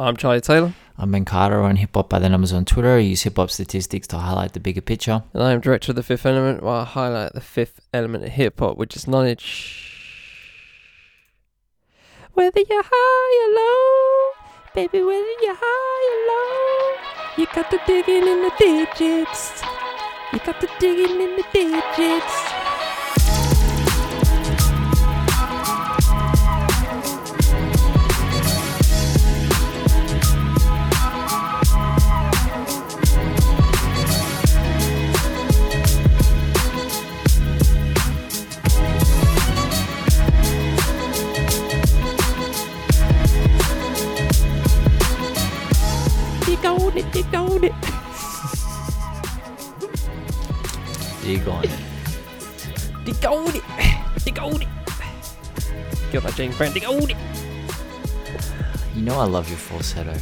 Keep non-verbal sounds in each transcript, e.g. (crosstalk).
I'm Charlie Taylor. I'm Ben Carter on Hip Hop by the Numbers on Twitter. I use hip hop statistics to highlight the bigger picture. And I am director of the fifth element, where I highlight the fifth element of hip hop, which is knowledge. Whether you're high or low, baby, whether you're high or low, you got to dig in in the digits. You got to dig in in the digits. Dig on it, dig on it. Dig on it. Dig on it. Dig on it. Get that James Brown. Dig on it. You know I love your falsetto.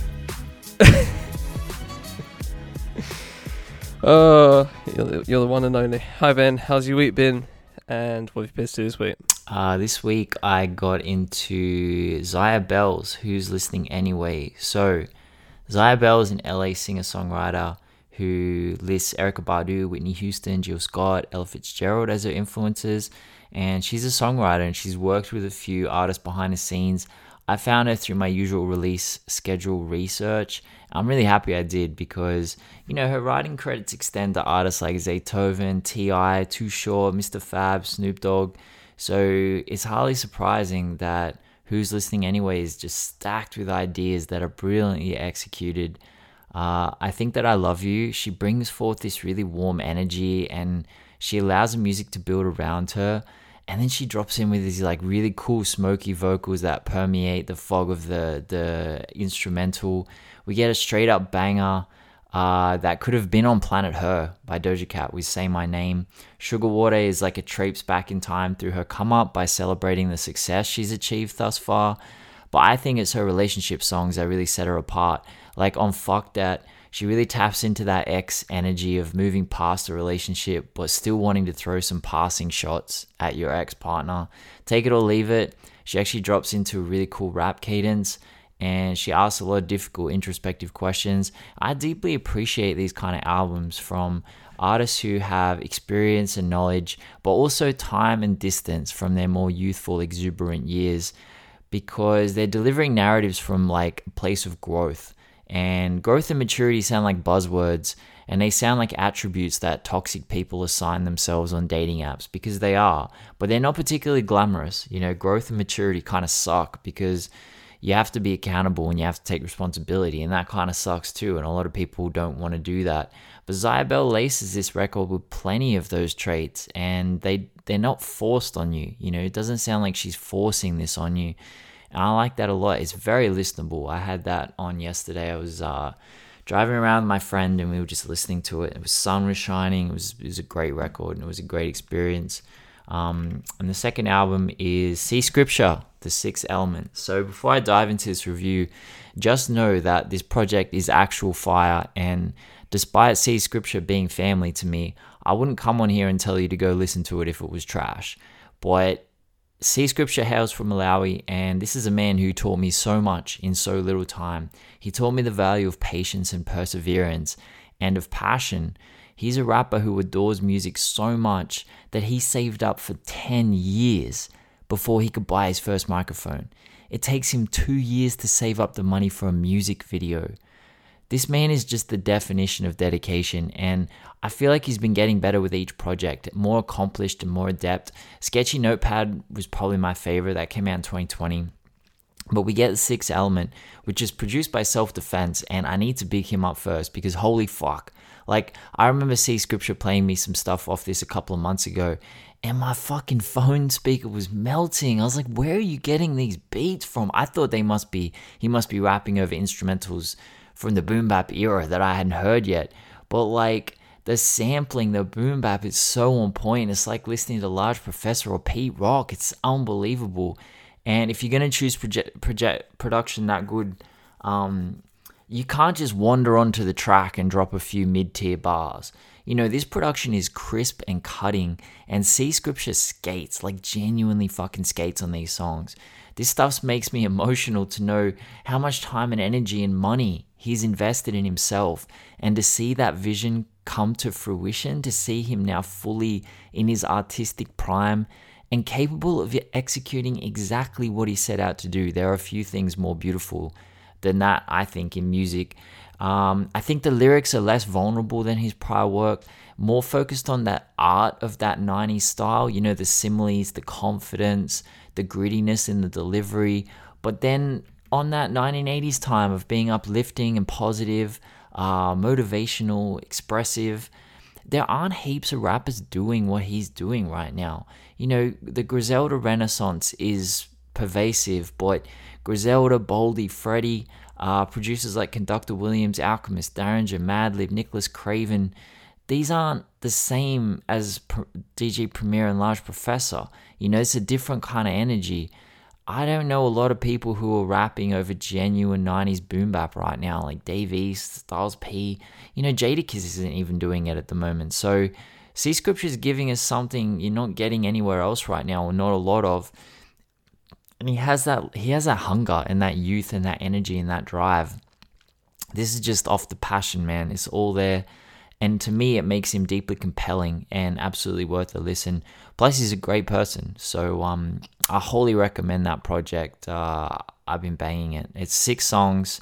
Oh, (laughs) you're, the- you're the one and only. Hi Ben, how's your week been? And what have you been to this week? Uh, this week I got into Zyah Belle's, who's listening anyway. So, Zyah Belle is an LA singer songwriter who lists Erykah Badu, Whitney Houston, Jill Scott, Ella Fitzgerald as her influences. And she's a songwriter and she's worked with a few artists behind the scenes. I found her through my usual release schedule research. I'm really happy I did because, you know, her writing credits extend to artists like Zaytoven, T.I., Too Short, Mistah F.A.B., Snoop Dogg. So it's hardly surprising that Who's Listening Anyway is just stacked with ideas that are brilliantly executed. Uh, I think that I Love You, she brings forth this really warm energy and she allows the music to build around her. And then she drops in with these like really cool smoky vocals that permeate the fog of the the instrumental. We get a straight up banger uh, that could have been on Planet Her by Doja Cat with Say My Name. Sugar Water is like a traipse back in time through her come up by celebrating the success she's achieved thus far. But I think it's her relationship songs that really set her apart. Like on Fuck That, she really taps into that ex energy of moving past a relationship but still wanting to throw some passing shots at your ex partner. Take it or leave it. She actually drops into a really cool rap cadence and she asks a lot of difficult introspective questions. I deeply appreciate these kind of albums from artists who have experience and knowledge, but also time and distance from their more youthful, exuberant years because they're delivering narratives from like a place of growth. And growth and maturity sound like buzzwords and they sound like attributes that toxic people assign themselves on dating apps because they are, but they're not particularly glamorous. You know, growth and maturity kind of suck because you have to be accountable and you have to take responsibility, and that kind of sucks too. And a lot of people don't want to do that. But Zyah Belle laces this record with plenty of those traits, and they they're not forced on you. You know, it doesn't sound like she's forcing this on you. And I like that a lot. It's very listenable. I had that on yesterday. I was uh, driving around with my friend and we were just listening to it. Was sun was shining. It was it was a great record and it was a great experience. Um, and the second album is See Scripture, The Sixth Element. So before I dive into this review, just know that this project is actual fire. And despite See Scripture being family to me, I wouldn't come on here and tell you to go listen to it if it was trash. But See Scripture hails from Malawi, and this is a man who taught me so much in so little time. He taught me the value of patience and perseverance and of passion. He's a rapper who adores music so much that he saved up for 10 years before he could buy his first microphone. It takes him two years to save up the money for a music video. This man is just the definition of dedication, and I feel like he's been getting better with each project, more accomplished and more adept. Sketchy Notepad was probably my favorite, that came out in 2020. But we get the sixth element, which is produced by Self Defense, and I need to big him up first because holy fuck. Like, I remember C Scripture playing me some stuff off this a couple of months ago, and my fucking phone speaker was melting. I was like, where are you getting these beats from? I thought they must be, he must be rapping over instrumentals from the boom bap era that I hadn't heard yet. But like, the sampling, the boom bap is so on point. It's like listening to Large Professor or Pete Rock. It's unbelievable. And if you're gonna choose project, project production that good, um, you can't just wander onto the track and drop a few mid-tier bars. You know, this production is crisp and cutting, and C Scripture skates, like genuinely fucking skates on these songs. This stuff makes me (laughs) emotional to know how much time and energy and money he's invested in himself. And to see that vision come to fruition, to see him now fully in his artistic prime and capable of executing exactly what he set out to do. There are a few things more beautiful than that, I think, in music. Um, I think the lyrics are less vulnerable than his prior work, more focused on that art of that 90s style, you know, the similes, the confidence, the grittiness in the delivery. But then on that 1980s time of being uplifting and positive, uh, motivational, expressive, there aren't heaps of rappers doing what he's doing right now. You know, the Griselda Renaissance is pervasive, but Griselda, Boldy, Freddie, uh, producers like Conductor Williams, Alchemist, Daringer, Madlib, Nicholas Craven, these aren't the same as DJ Premier and Large Professor. You know, it's a different kind of energy. I don't know a lot of people who are rapping over genuine 90s boom bap right now, like Dave East, Styles P. You know, Jadakiss isn't even doing it at the moment. So, C Scripture is giving us something you're not getting anywhere else right now, or not a lot of. And he has that he has that hunger and that youth and that energy and that drive. This is just off the passion, man. It's all there. And to me, it makes him deeply compelling and absolutely worth a listen. Plus, he's a great person. So um, I wholly recommend that project. Uh, I've been banging it. It's six songs.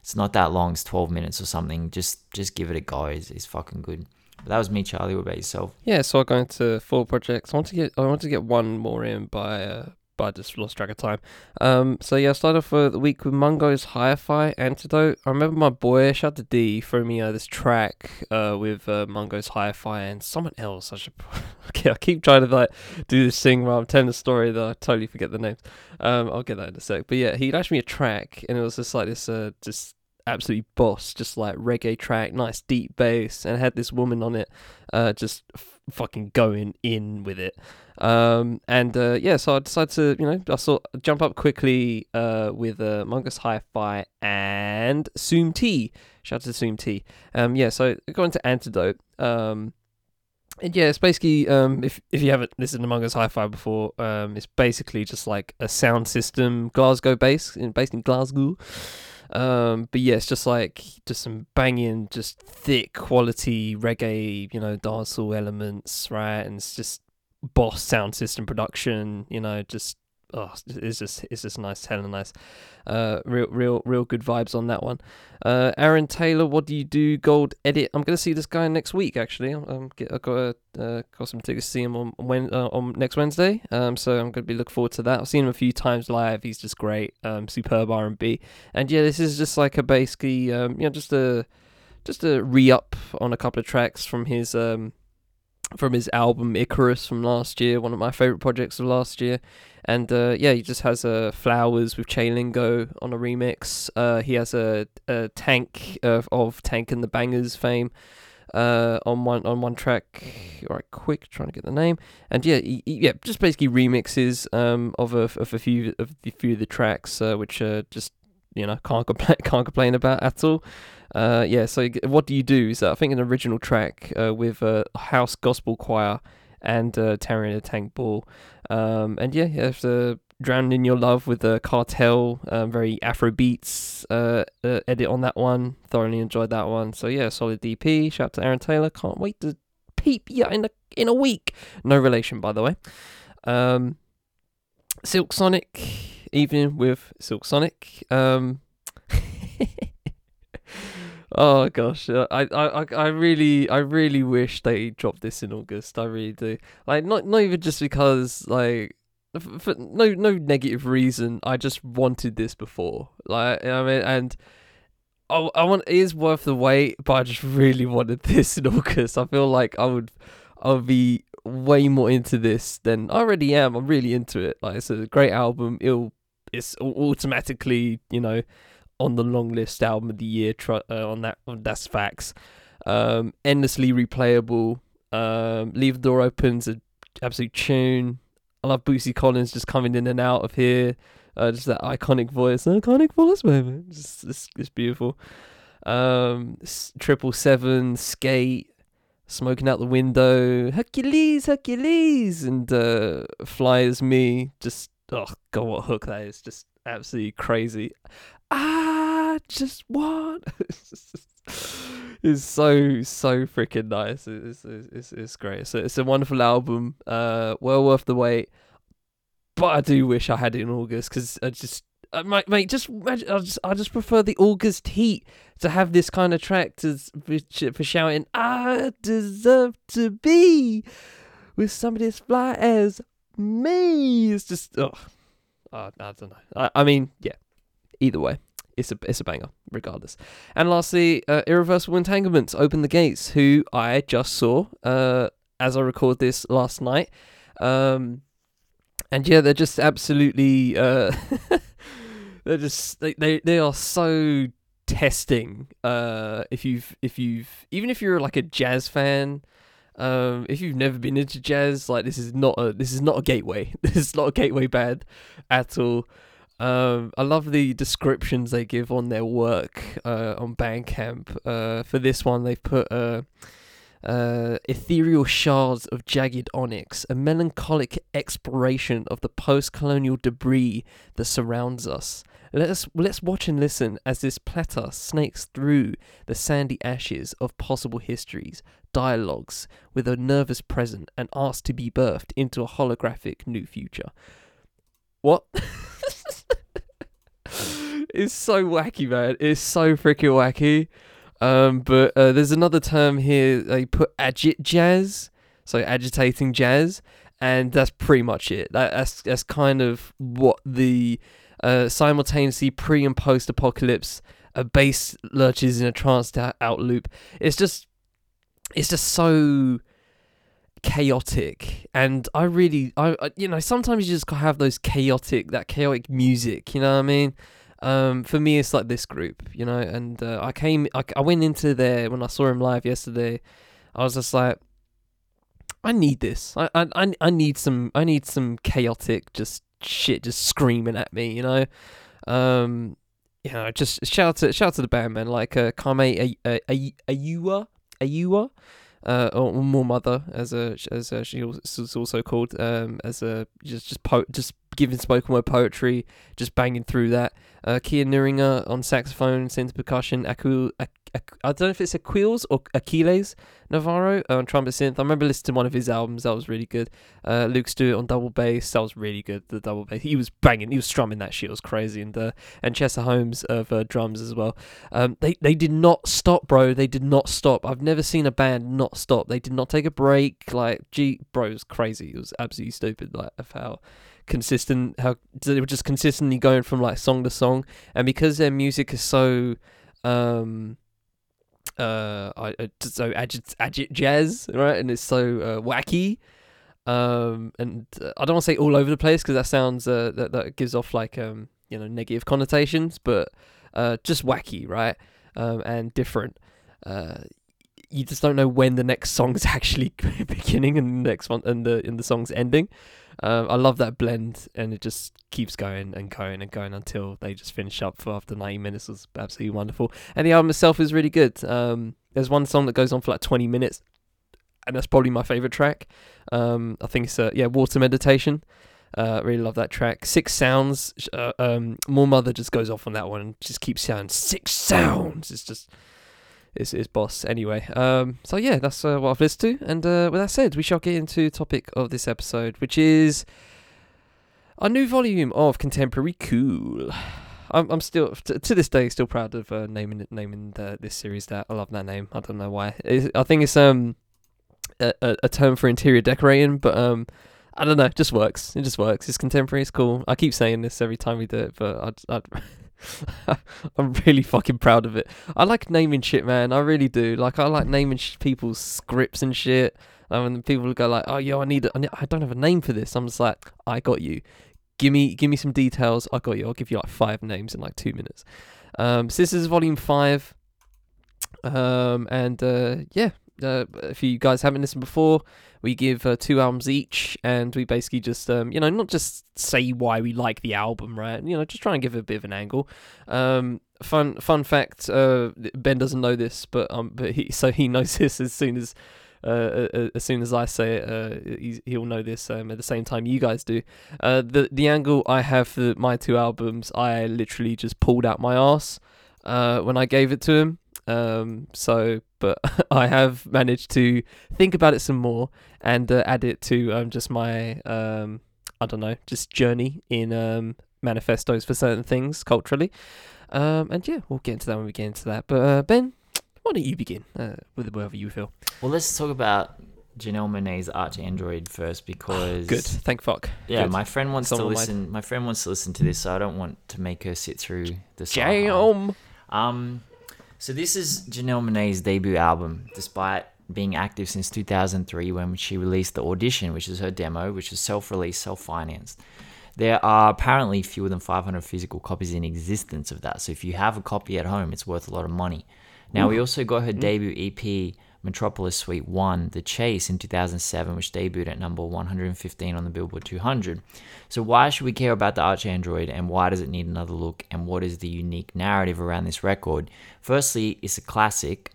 It's not that long. It's 12 minutes or something. Just just give it a go. It's, it's fucking good. But that was me, Charlie. What about yourself? Yeah, so I go into four projects. I want to get I want to get one more in by uh, but I just lost track of time. Um, so yeah, I started off for the week with Mungo's Hi-Fi Antidote. I remember my boy, shout to D, threw me uh, this track uh, with uh, Mungo's Hi-Fi and someone else. I should, (laughs) okay, I keep trying to like do this thing while I'm telling the story that I totally forget the names. Um, I'll get that in a sec. But yeah, he lashed me a track, and it was just like this, uh, just absolutely boss, just like reggae track, nice deep bass, and had this woman on it, uh, just f- fucking going in with it. Um, and uh, yeah, so I decided to, you know, I saw jump up quickly uh, with uh, Mungo's Hi-Fi and Soom T. Shout out to Soom T. Um, yeah, so going to Antidote. Um, and yeah, it's basically um, if if you haven't listened to Mungo's Hi-Fi before, um, it's basically just like a sound system, Glasgow based, based in Glasgow. Um, but yeah, it's just like just some banging, just thick quality reggae, you know, dancehall elements, right? And it's just boss sound system production, you know, just oh, it's just it's just nice, hella nice. Uh, real, real, real good vibes on that one. Uh, Aaron Taylor, what do you do? Gold edit. I'm gonna see this guy next week. Actually, I'm get, I got a, uh, got some tickets to see him on when uh, on next Wednesday. Um, so I'm gonna be looking forward to that. I've seen him a few times live. He's just great. Um, superb R and B. And yeah, this is just like a basically um, you know, just a just a re up on a couple of tracks from his um from his album Icarus from last year, one of my favorite projects of last year. And uh, yeah, he just has uh, Flowers with Chalingo on a remix. Uh, he has a, a tank of, of Tank and the Bangas fame uh, on one on one track. All right, quick, trying to get the name. And yeah, he, he, yeah, just basically remixes um, of a of a few of the few of the tracks, uh, which uh, just you know can't complain (laughs) can't complain about at all. Uh, yeah, so what do you do? Is I think an original track uh, with a uh, house gospel choir and uh, Terry the Tank Ball. Um, and yeah, you have to drown in your love with the cartel, um, very Afro beats uh, uh, edit on that one. Thoroughly enjoyed that one. So yeah, solid DP. Shout out to Aaron Taylor. Can't wait to peep yeah in a in a week. No relation, by the way. Um, Silk Sonic evening with Silk Sonic. (laughs) Oh gosh, I, I, I really, I really wish they dropped this in August. I really do. Like, not, not even just because, like, for no, no negative reason. I just wanted this before. Like, I mean, and I, I want it is worth the wait, but I just really wanted (laughs) this in August. I feel like I would, I would be way more into this than I already am. I'm really into it. Like, it's a great album. It'll, it's automatically, you know on the long list album of the year tr- uh, on that that's facts. Um, endlessly replayable. Um, leave the door open's an absolute tune. I love bootsy collins just coming in and out of here. Uh, just that iconic voice. Iconic voice moment just it's, it's beautiful. Um, triple seven skate smoking out the window hercules hercules and uh, me. Just oh god, what a hook that is! Just absolutely crazy. I just want. (laughs) it's so so freaking nice. It's it's it's, it's great. So it's a wonderful album. Uh, well worth the wait. But I do wish I had it in August because I just. Uh, mate, mate, just imagine, I just I just prefer the August heat to have this kind of track to for, shouting I deserve to be with somebody as fly as me. It's just oh, I don't know. I, I mean, yeah. Either way, it's a it's a banger, regardless. And lastly, uh, Irreversible Entanglements open the gates, who I just saw uh, as I record this last night. Um, and yeah, they're just absolutely uh, (laughs) they're just they, they they are so testing. Uh, if you've if you've even if you're like a jazz fan. Um, if you've never been into jazz, like this is not a this is not a gateway. (laughs) This is not a gateway band at all. Um, I love the descriptions they give on their work uh, on Bandcamp. Uh, for this one, they've put uh, uh, ethereal shards of jagged onyx, a melancholic exploration of the post-colonial debris that surrounds us. Let's let's watch and listen as this platter snakes through the sandy ashes of possible histories, dialogues with a nervous present, and asks to be birthed into a holographic new future. What? (laughs) it's so wacky, man. It's so freaking wacky. Um, but uh, there's another term here. They put agit jazz, so agitating jazz, and that's pretty much it. That, that's that's kind of what the uh, simultaneously pre and post apocalypse a bass lurches in a trance out loop. It's just it's just so chaotic and i really I, I you know sometimes you just have those chaotic that chaotic music you know what i mean um, for me, it's like this group, you know. And uh, I came, I, I went into there when I saw him live yesterday. I was just like, I need this. I, I, I need some. I need some chaotic, just shit, just screaming at me, you know. Um, you know, just shout to shout to the band, man. Like uh, Camae Ayewa, Ayua, uh, uh or Moor Mother, as a as a, she was also called, um, as a just just po- just giving spoken word poetry, just banging through that. Uh, Keir on saxophone, synth percussion, I don't know if it's Aquiles or Achilles Navarro on trumpet synth. I remember listening to one of his albums, that was really good. Uh, Luke Stewart on double bass, that was really good. The double bass, he was banging, he was strumming that shit, it was crazy. And uh, and Tcheser Holmes of uh, drums as well. Um, they they did not stop, bro. They did not stop. I've never seen a band not stop. They did not take a break. Like, gee, bro, it was crazy. It was absolutely stupid. Like of how consistent how they were just consistently going from like song to song. And because their music is so um uh I, so agit, agit jazz right and it's so uh, wacky um and uh, I don't want to say all over the place because that sounds uh, that that gives off like um you know negative connotations but uh just wacky right um and different. Uh you just don't know when the next song's (laughs) actually (laughs) beginning and the next one and the and the song's ending um, I love that blend, and it just keeps going and going and going until they just finish up for after 90 minutes. It was absolutely wonderful, and the album itself is really good. Um, there's one song that goes on for like 20 minutes, and that's probably my favorite track. Um, I think it's uh, yeah, Water Meditation. Uh, really love that track. Six sounds. Uh, um, Moor Mother just goes off on that one and just keeps saying six sounds. It's just is is boss anyway. Um, so yeah, that's uh, what I've listened to. And uh, with that said, we shall get into the topic of this episode, which is a new volume of contemporary cool. I'm I'm still t- to this day still proud of uh, naming naming the, this series that. I love that name. I don't know why. It's, I think it's um a, a term for interior decorating, but um. I don't know, it just works. It just works. It's contemporary, it's cool. I keep saying this every time we do it, but I, I (laughs) (laughs) I'm really fucking proud of it. I like naming shit, man. I really do. Like I like naming sh- people's scripts and shit. Um, and people go like, "Oh, yo, I need, I need, I don't have a name for this." I'm just like, "I got you. Give me, give me some details. I got you. I'll give you like five names in like two minutes." Um, is volume five. Um, and uh, yeah, uh, if you guys haven't listened before, we give uh, two albums each, and we basically just, um, you know, not just say why we like the album, right? You know, just try and give a bit of an angle. Um, fun, fun fact: uh, Ben doesn't know this, but um, but he (laughs) so he knows this as soon as uh, uh, as soon as I say it, uh, he'll know this um, at the same time you guys do. Uh, the the angle I have for my two albums, I literally just pulled out my ass when I gave it to him. Um, so, but (laughs) I have managed to think about it some more and uh, add it to um, just my um, I don't know, just journey in um, manifestos for certain things culturally. Um, and yeah, we'll get into that when we get into that. But uh, Ben, why don't you begin uh, with whatever you feel? Well, let's talk about Janelle Monae's ArchAndroid first because Good, thank fuck. Yeah, Good. my friend wants Someone to might- listen. My friend wants to listen to this, so I don't want to make her sit through the. Jam. Um, so this is Janelle Monae's debut album, despite being active since 2003 when she released the audition, which is her demo, which is self-released, self-financed. There are apparently fewer than 500 physical copies in existence of that. So if you have a copy at home, it's worth a lot of money. Now we also got her mm. debut EP, Metropolis Suite 1, The Chase in 2007, which debuted at number 115 on the Billboard 200. So why should we care about the ArchAndroid and why does it need another look and what is the unique narrative around this record? Firstly, it's a classic.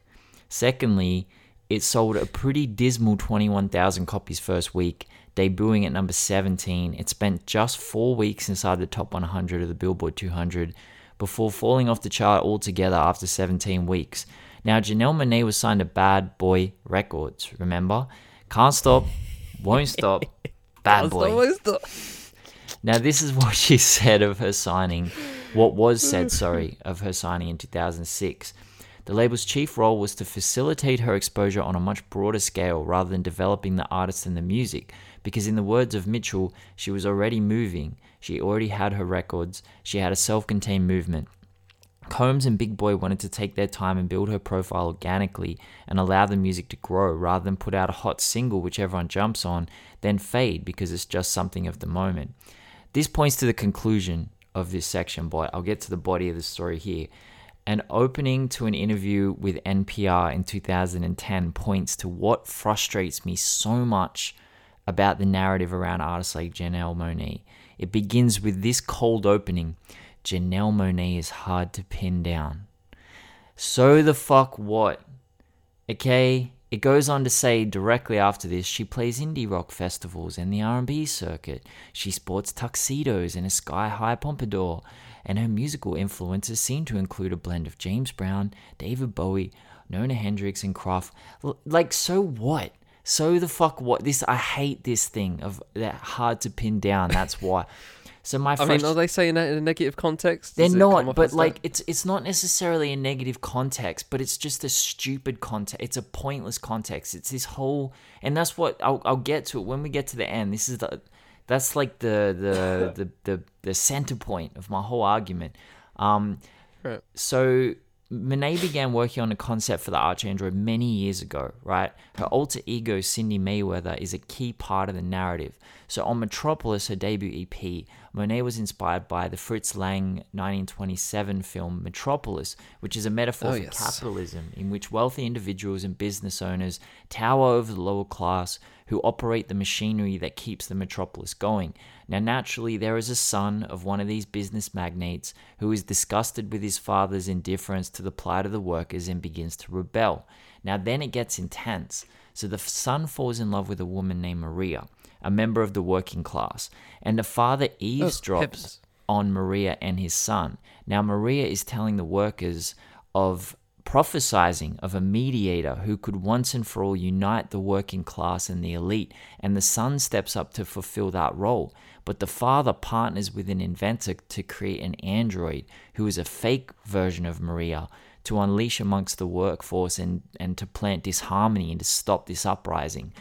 Secondly, it sold a pretty dismal 21,000 copies first week, debuting at number 17. It spent just four weeks inside the top 100 of the Billboard 200 before falling off the chart altogether after 17 weeks. Now, Janelle Monae was signed to Bad Boy Records, remember? Can't stop, won't stop, (laughs) Bad Boy. Now, this is what she said of her signing, what was said, sorry, of her signing in 2006. The label's chief role was to facilitate her exposure on a much broader scale rather than developing the artist and the music, because in the words of Mitchell, she was already moving, she already had her records, she had a self contained movement. Combs and Big Boi wanted to take their time and build her profile organically and allow the music to grow rather than put out a hot single which everyone jumps on, then fade because it's just something of the moment. This points to the conclusion of this section, but I'll get to the body of the story here. An opening to an interview with NPR in 2010 points to what frustrates me so much about the narrative around artists like Janelle Monae. It begins with this cold opening Janelle Monae is hard to pin down. So the fuck what? Okay, it goes on to say directly after this, she plays indie rock festivals and the R&B circuit. She sports tuxedos and a sky-high pompadour, and her musical influences seem to include a blend of James Brown, David Bowie, Nona Hendryx, and Croft. Like, so what? So the fuck what? This I hate this thing of that hard to pin down. That's why. (laughs) So my I mean, are they saying that in a negative context? they're Does come not, but as that? like it's it's not necessarily a negative context, but it's just a stupid context. It's a pointless context. It's this whole, and that's what I'll I'll get to it when we get to the end. This is the that's like the the (laughs) the the, the center point of my whole argument. Um, Right. so Monae began working on a concept for the ArchAndroid many years ago, right? Her alter ego, Cindi Mayweather, is a key part of the narrative. So on Metropolis, her debut EP, Monae was inspired by the Fritz Lang 1927 film Metropolis, which is a metaphor Oh, for yes. capitalism in which wealthy individuals and business owners tower over the lower class who operate the machinery that keeps the metropolis going. Now, naturally, there is a son of one of these business magnates who is disgusted with his father's indifference to the plight of the workers and begins to rebel. Now, then it gets intense. So the son falls in love with a woman named Maria, a member of the working class, and the father oh, eavesdrops heavens. on Maria and his son. Now, Maria is telling the workers of prophesizing of a mediator who could once and for all unite the working class and the elite, and the son steps up to fulfill that role. But the father partners with an inventor to create an android who is a fake version of Maria to unleash amongst the workforce and, and to plant disharmony and to stop this uprising.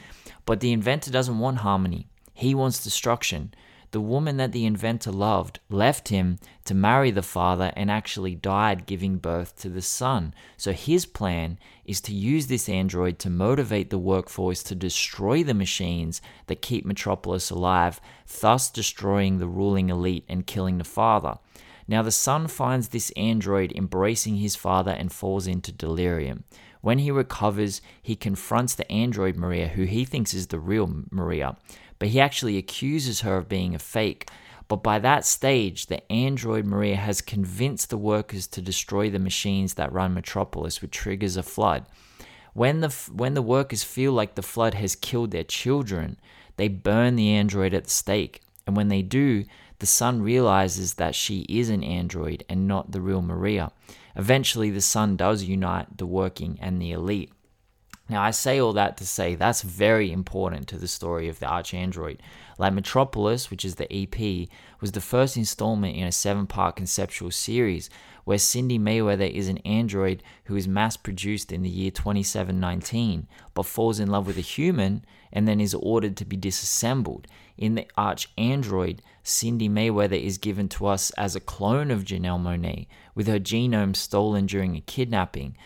But the inventor doesn't want harmony, he wants destruction. The woman that the inventor loved left him to marry the father and actually died giving birth to the son. So his plan is to use this android to motivate the workforce to destroy the machines that keep Metropolis alive, thus destroying the ruling elite and killing the father. Now, the son finds this android embracing his father and falls into delirium. When he recovers, he confronts the android Maria, who he thinks is the real Maria, but he actually accuses her of being a fake. But by that stage, the android Maria has convinced the workers to destroy the machines that run Metropolis, which triggers a flood. When the when the workers feel like the flood has killed their children, they burn the android at the stake. And when they do, the son realizes that she is an android and not the real Maria. Eventually, the sun does unite the working and the elite. Now, I say all that to say that's very important to the story of the ArchAndroid. Like Metropolis, which is the EP, was the first installment in a seven part conceptual series where Cindi Mayweather is an android who is mass produced in the year 2719 but falls in love with a human and then is ordered to be disassembled. In the Arch Android, Cindi Mayweather is given to us as a clone of Janelle Monae, with her genome stolen during a kidnapping.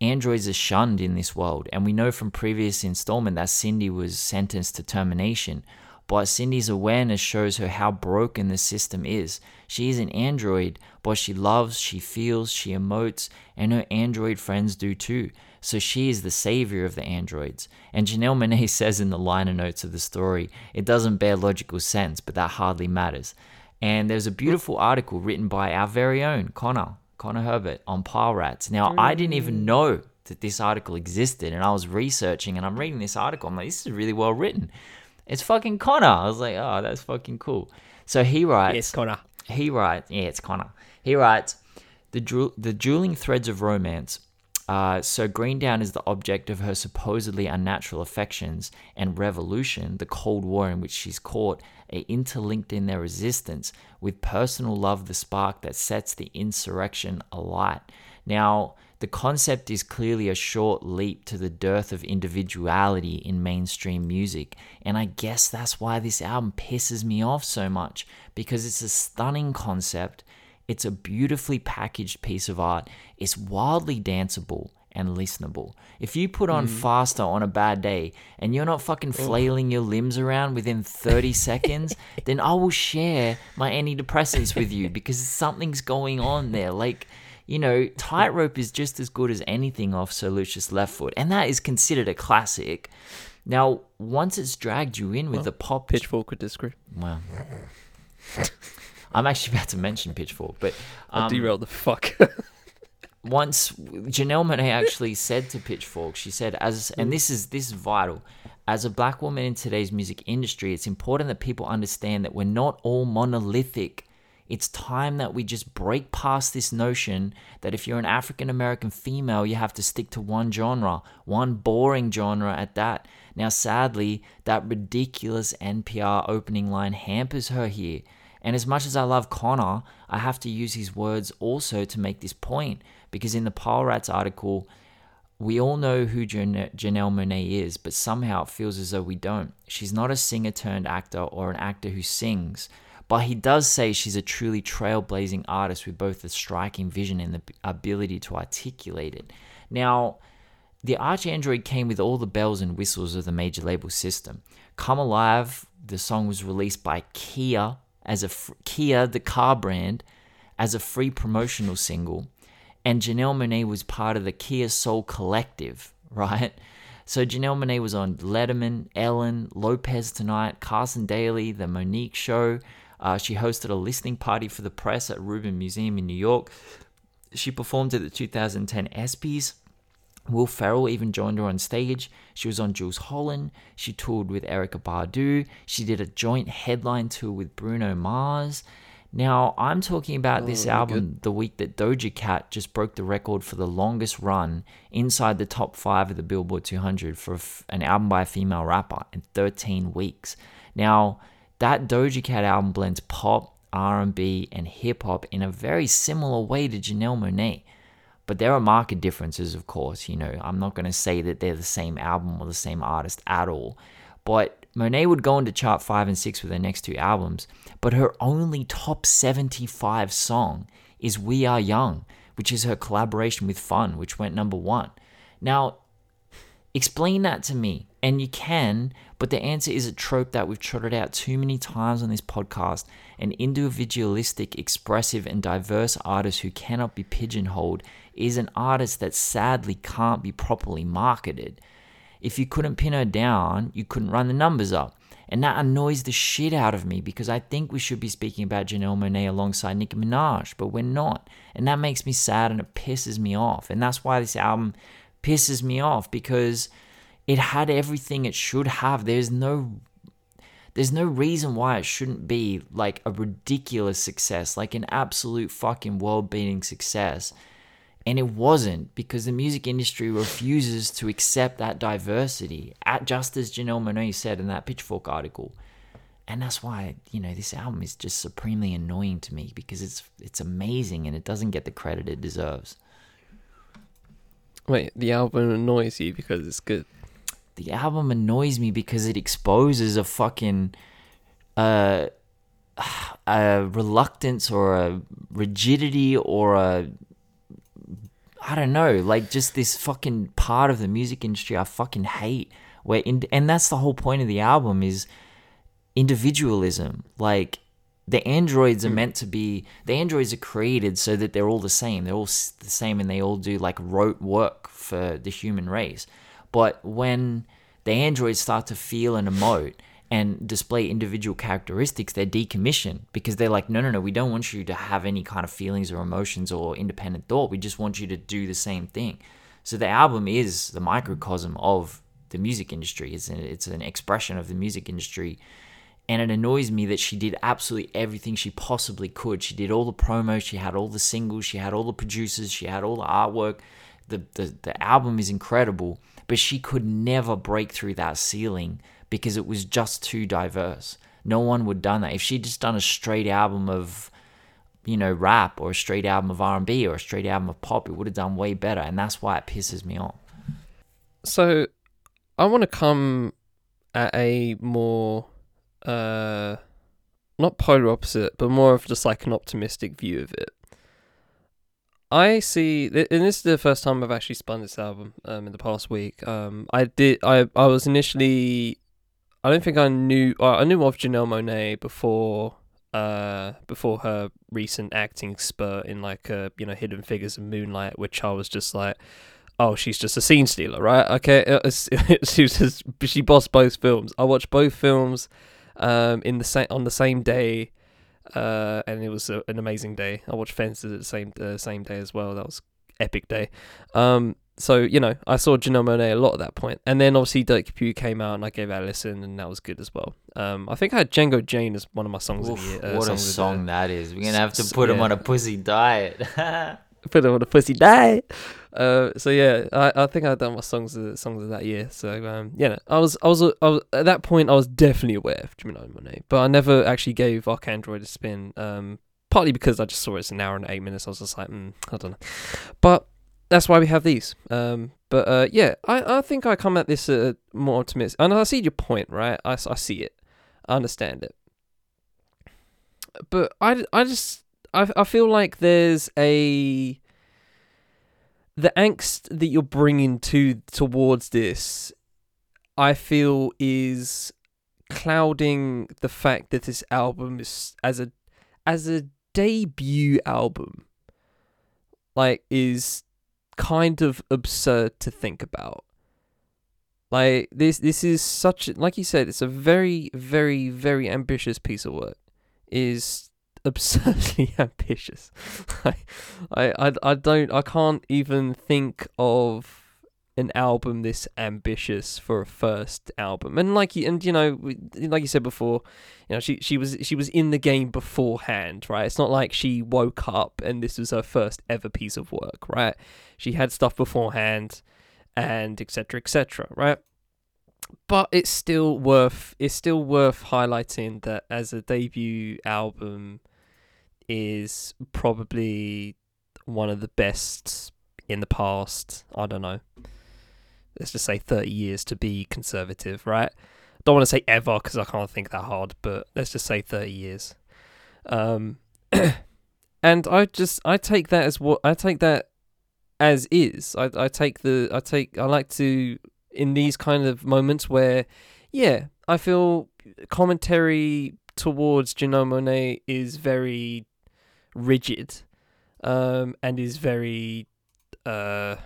Androids are shunned in this world, and we know from previous installment that Cindi was sentenced to termination. But Cindi's awareness shows her how broken the system is. She is an android, but she loves, she feels, she emotes, and her android friends do too. So she is the savior of the androids. And Janelle Monae (laughs) says in the liner notes of the story, it doesn't bear logical sense, but that hardly matters. And there's a beautiful article written by our very own Connor, Connor Herbert on Pile Rats. Now, I didn't even know that this article existed, and I was researching and I'm reading this article. I'm like, this is really well written. It's fucking Connor. I was like, oh, that's fucking cool. So he writes, Yes, Connor. he writes, yeah, it's Connor. He writes, the, dru- the dueling threads of romance. Uh, so Greendown is the object of her supposedly unnatural affections and revolution, the Cold War in which she's caught, are interlinked in their resistance, with personal love the spark that sets the insurrection alight. Now, the concept is clearly a short leap to the dearth of individuality in mainstream music, and I guess that's why this album pisses me off so much because it's a stunning concept, it's a beautifully packaged piece of art, it's wildly danceable and listenable. If you put on faster on a bad day and you're not fucking flailing your limbs around within 30 (laughs) seconds, then I will share my antidepressants with you because something's going on there. Like, you know, Tightrope is just as good as anything off Sir Lucious Left Foot, and that is considered a classic. Now, once it's dragged you in with the pop Pitchfork would disagree. well, (laughs) I'm actually about to mention Pitchfork, but I um, derailed the fuck. (laughs) once Janelle Monae actually said to Pitchfork, she said, "As and mm. this is this is vital." As a black woman in today's music industry, it's important that people understand that we're not all monolithic. It's time that we just break past this notion that if you're an African American female, you have to stick to one genre, one boring genre at that. Now, sadly, that ridiculous NPR opening line hampers her here. And as much as I love Connor, I have to use his words also to make this point because in the Pile Rats article, we all know who Jan- Janelle Monae is, but somehow it feels as though we don't. She's not a singer turned actor or an actor who sings, but he does say she's a truly trailblazing artist with both a striking vision and the ability to articulate it. Now, the ArchAndroid came with all the bells and whistles of the major label system. Come Alive, the song was released by Kia as a fr- Kia, the car brand, as a free promotional single, and Janelle Monae was part of the Kia Soul Collective, right? So Janelle Monae was on Letterman, Ellen, Lopez Tonight, Carson Daly, The Mo'Nique Show. Uh, she hosted a listening party for the press at Rubin Museum in New York. She performed at the 2010 ESPYs. Will Ferrell even joined her on stage. She was on Jools Holland. She toured with Erykah Badu. She did a joint headline tour with Bruno Mars. Now, I'm talking about this Oh, album the week that Doja Cat just broke the record for the longest run inside the top five of the Billboard 200 for f- an album by a female rapper in 13 weeks. Now, that Doja Cat album blends pop, R&B, and hip hop in a very similar way to Janelle Monae. But there are market differences, of course. You know, I'm not going to say that they're the same album or the same artist at all. But Monae would go on to chart 5 and 6 with her next two albums, but her only top 75 song is We Are Young, which is her collaboration with Fun, which went number one. Now, explain that to me, and you can, but the answer is a trope that we've trotted out too many times on this podcast an individualistic, expressive, and diverse artist who cannot be pigeonholed is an artist that sadly can't be properly marketed. If you couldn't pin her down, you couldn't run the numbers up. And that annoys the shit out of me because I think we should be speaking about Janelle Monae alongside Nicki Minaj, but we're not. And that makes me sad and it pisses me off. And that's why this album pisses me off because it had everything it should have. There's no there's no reason why it shouldn't be like a ridiculous success, like an absolute fucking world-beating success. And it wasn't because the music industry refuses to accept that diversity, at just as Janelle Monáe said in that Pitchfork article. And that's why, you know, this album is just supremely annoying to me because it's it's amazing and it doesn't get the credit it deserves. Wait, the album annoys you because it's good. The album annoys me because it exposes a fucking uh (sighs) a reluctance or a rigidity or a I don't know, like just this fucking part of the music industry I fucking hate. Where in, and that's the whole point of the album is individualism. Like the androids are hmm. meant to be the androids are created so that they're all the same. They're all the same and they all do like rote work for the human race. But when the androids start to feel and emote and display individual characteristics, they're decommissioned because they're like, no, no, no, we don't want you to have any kind of feelings or emotions or independent thought. We just want you to do the same thing. So the album is the microcosm of the music industry. It's an, it's an expression of the music industry. And it annoys me that she did absolutely everything she possibly could. She did all the promos, she had all the singles, she had all the producers, she had all the artwork. The, the, the album is incredible, but she could never break through that ceiling because it was just too diverse. No one would done that. If she'd just done a straight album of, you know, rap or a straight album of R&B or a straight album of pop, it would have done way better. And that's why it pisses me off. So, I want to come at a more, uh, not polar opposite, but more of just like an optimistic view of it. I see, and this is the first time I've actually spun this album um, in the past week. Um, I did, I, I was initially, I don't think I knew, uh, I knew of Janelle Monae before, uh, before her recent acting spurt in like, uh, you know, Hidden Figures and Moonlight, which I was just like, oh, she's just a scene stealer, right? Okay, (laughs) she was just, she bossed both films. I watched both films, um, in the same on the same day uh, and it was a, an amazing day. I watched Fences at the same uh, same day as well. That was epic day. Um, so you know, I saw Janelle Monae a lot at that point, and then obviously Dirty Pew came out, and I gave that a listen, and that was good as well. Um, I think I had Django Jane as one of my songs Oof, of the year. Uh, what a songs the- song that is. We're going to have to put him on a pussy diet. (laughs) put it on a pussy diet. Uh, so yeah, I, I think I'd done my songs of songs of that year. So um, yeah, I was I was I was at that point I was definitely aware of Janelle Monae, but I never actually gave ArchAndroid a spin. Um, partly because I just saw it's an hour and eight minutes. I was just like, mm, I don't know, but that's why we have these. Um, but uh, yeah, I, I think I come at this uh, more optimistic, and I see your point, right? I, I see it, I understand it, but I, I just I, I feel like there's a the angst that you're bringing to towards this i feel is clouding the fact that this album is as a as a debut album like is kind of absurd to think about. Like this this is such like you said it's a very very very ambitious piece of work. Is absurdly (laughs) ambitious. (laughs) I, I I I don't I can't even think of an album this ambitious for a first album. And like you and you know like you said before you know she she was she was in the game beforehand right? It's not like she woke up and this was her first ever piece of work right? She had stuff beforehand and etc etc right? But it's still worth it's still worth highlighting that as a debut album is probably one of the best in the past. I don't know let's just say 30 years to be conservative right? Don't want to say ever because i can't think that hard but let's just say 30 years. Um (clears throat) and i just i take that as what i take that as is. I i take the i take i like to in these kind of moments where yeah i feel commentary towards Janelle Monae is very rigid um and is very uh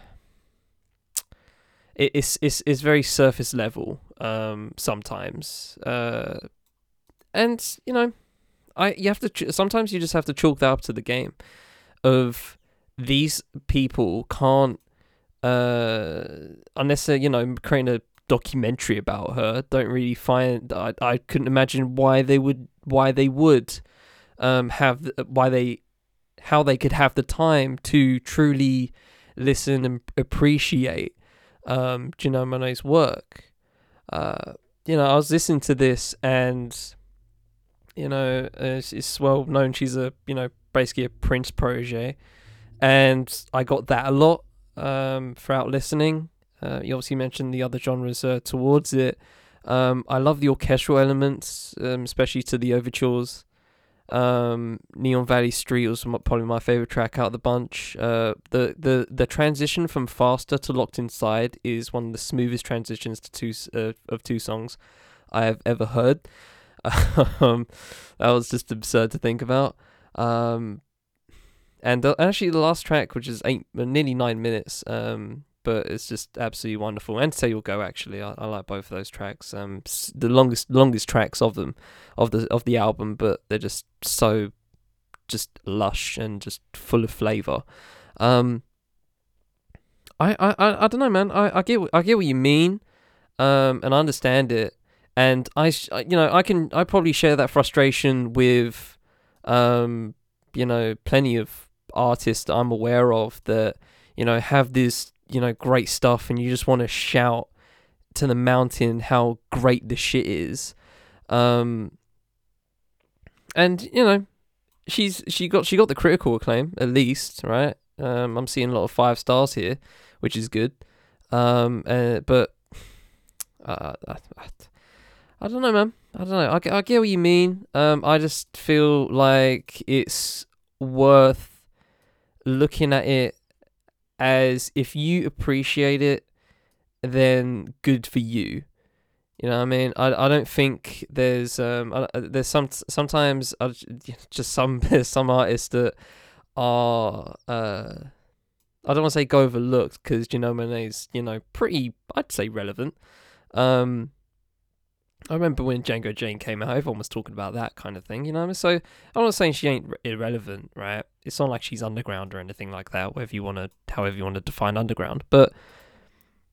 it's it's it's very surface level um sometimes uh and you know i you have to sometimes you just have to chalk that up to the game of these people can't uh, unless they're, you know, creating a documentary about her, don't really find. I I couldn't imagine why they would why they would um have why they how they could have the time to truly listen and appreciate um Janelle Monae's work. Uh, you know, I was listening to this and you know, it's, it's well known she's a you know basically a Prince protege, and I got that a lot um, throughout listening. Uh, you obviously mentioned the other genres uh, towards it. Um, I love the orchestral elements, um, especially to the overtures. Um, Neon Valley Street was probably my favorite track out of the bunch. Uh, the the the transition from Faster to Locked Inside is one of the smoothest transitions to two uh, of two songs I have ever heard. (laughs) um, that was just absurd to think about. Um, and actually, the last track, which is eight, uh, nearly nine minutes, um, but it's just absolutely wonderful. And Say You'll Go, actually, I, I like both of those tracks. Um, the longest longest tracks of them, of the of the album, but they're just so, just lush and just full of flavor. Um, I I I, I don't know, man. I, I get I get what you mean, um, and I understand it and I, I- you know, I can, I probably share that frustration with, um, you know, plenty of artists I'm aware of that, you know, have this, you know, great stuff, and you just want to shout to the mountain how great the shit is, um, and you know, she's she got she got the critical acclaim at least, right? Um, I'm seeing a lot of five stars here, which is good, um, uh, but. (sighs) Uh, I, I, I don't know, man. I don't know. I, I get what you mean. Um, I just feel like it's worth looking at it as if you appreciate it, then good for you. You know what I mean? I, I don't think there's um I, I- there's some sometimes I (laughs) just some there's some artists that are uh I don't want to say go overlooked because Janelle Monae's you know pretty I'd say relevant. Um, I remember when Django Jane came out, everyone was talking about that kind of thing, you know. So I'm not saying she ain't irrelevant, right? It's not like she's underground or anything like that. Whatever you want to, however you want to define underground, but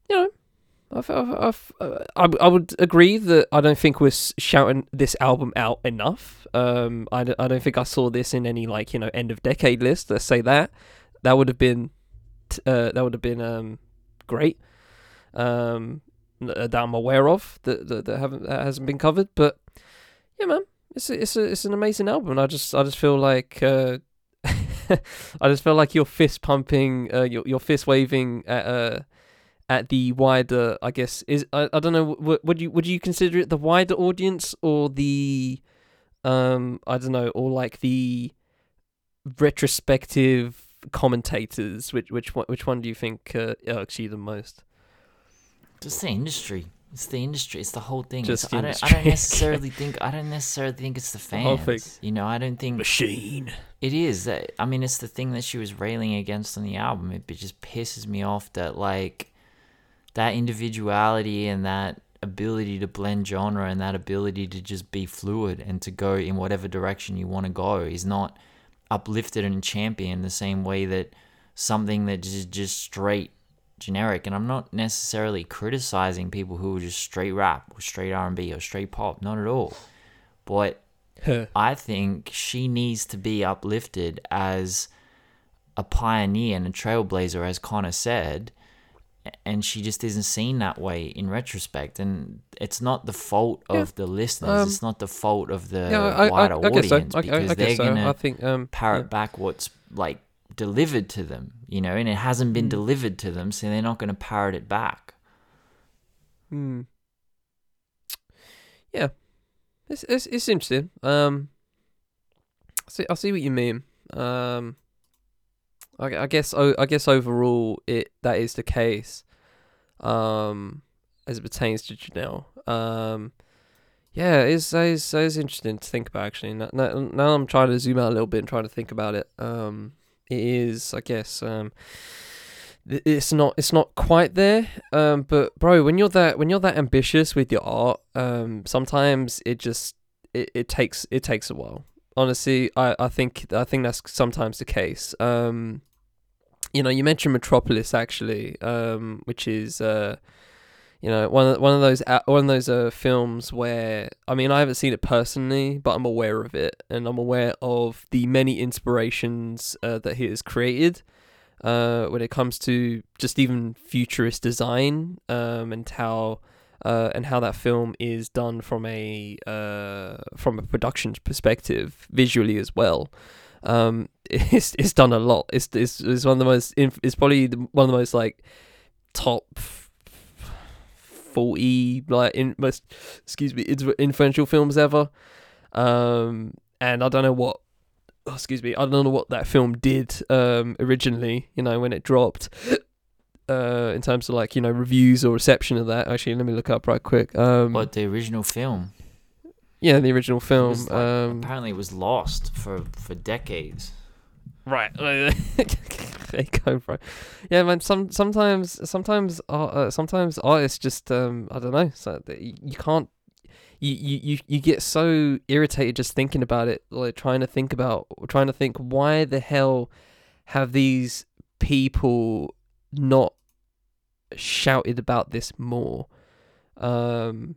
you know, I've, I've, I've, uh, I, I would agree that I don't think we're shouting this album out enough. Um, I, d- I don't think I saw this in any like you know end of decade list. Let's say that that would have been uh, that would have been um great. Um, that I'm aware of that, that that haven't that hasn't been covered. But yeah, man, it's a, it's a, it's an amazing album. I just I just feel like uh, (laughs) I just feel like you're fist pumping, uh, your your fist waving at uh at the wider. I guess is I, I don't know. Would, would you would you consider it the wider audience or the um I don't know or like the retrospective commentators? Which which one which one do you think uh, irks you the most? Just the industry. It's the industry. It's the whole thing. Just I don't. I don't (laughs) necessarily think. I don't necessarily think it's the fans. thing. You know, I don't think Machine. it is. That I mean, it's the thing that she was railing against on the album. It, it just pisses me off that like that individuality and that ability to blend genre and that ability to just be fluid and to go in whatever direction you want to go is not uplifted and championed the same way that something that is just straight generic and i'm not necessarily criticizing people who are just straight rap or straight r&b or straight pop not at all but I think she needs to be uplifted as a pioneer and a trailblazer, as Connor said, and she just isn't seen that way in retrospect. And it's not the fault of the listeners; Um, it's not the fault of the yeah, I, I, wider I so. audience I, I, because I they're so. gonna I think um, parrot yeah. back what's like delivered to them, you know, and it hasn't been Mm. delivered to them, so they're not going to parrot it back. Hmm. Yeah, it's it's it's interesting. Um, I see I see what you mean. Um, I, I guess o- I guess overall it that is the case. Um, as it pertains to Janelle. Um, yeah, it's it's, it's interesting to think about actually. Now, now, now I'm trying to zoom out a little bit and trying to think about it. Um, it is I guess um it's not it's not quite there um but bro when you're that when you're that ambitious with your art um sometimes it just it, it takes it takes a while. Honestly i i think i think that's sometimes the case. Um you know, you mentioned Metropolis actually, um, which is uh, you know one of one of those one of those uh, films where I mean I haven't seen it personally, but I'm aware of it, and I'm aware of the many inspirations uh, that he has created. Uh, when it comes to just even futurist design, um, and how uh, and how that film is done from a uh, from a production perspective, visually as well. Um, (laughs) it's it's done a lot. It's it's, it's one of the most. It's probably one of the most like top f- forty like in most excuse me influential films ever. Um, and I don't know what. oh, excuse me. I don't know what that film did um, originally. You know when it dropped. Uh, in terms of like you know reviews or reception of that. Actually, let me look up right quick. Um, But the original film, yeah, the original film. like- um, apparently, it was lost for for decades. Right. (laughs) there go. Yeah, man. Some sometimes sometimes uh, uh, sometimes artists just um I don't know. So you, you can't. You, you, you get so irritated just thinking about it, like trying to think about, trying to think why the hell have these people not shouted about this more? Um,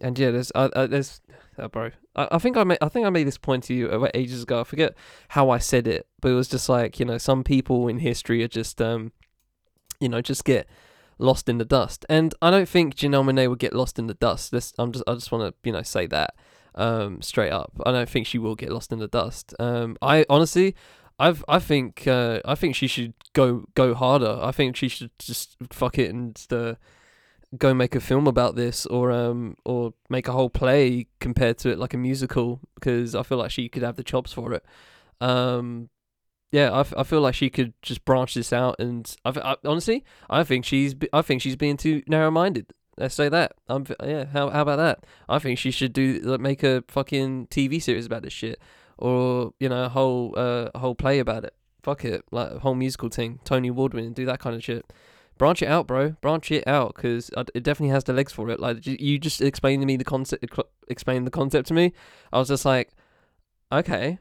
and yeah, there's, uh, uh, there's, uh, bro. I, I think I made, I think I made this point to you ages ago. I forget how I said it, but it was just like you know, some people in history are just um, you know, just get lost in the dust. And I don't think Janelle Monae would get lost in the dust. This, I'm just, I just want to you know say that um straight up. I don't think she will get lost in the dust. Um, I honestly. I've I think uh, I think she should go go harder. I think she should just fuck it and uh, go make a film about this or um or make a whole play compared to it like a musical because I feel like she could have the chops for it. Um yeah, I, f- I feel like she could just branch this out and I, honestly I think she's be- I think she's being too narrow-minded. Let's say that. I'm yeah, how how about that? I think she should do like make a fucking TV series about this shit or you know a whole uh a whole play about it. Fuck it, like a whole musical thing. Tony Award winning, do that kind of shit branch it out, bro. Branch it out because it definitely has the legs for it. Like you just explained to me the concept, explained the concept to me. I was just like, okay,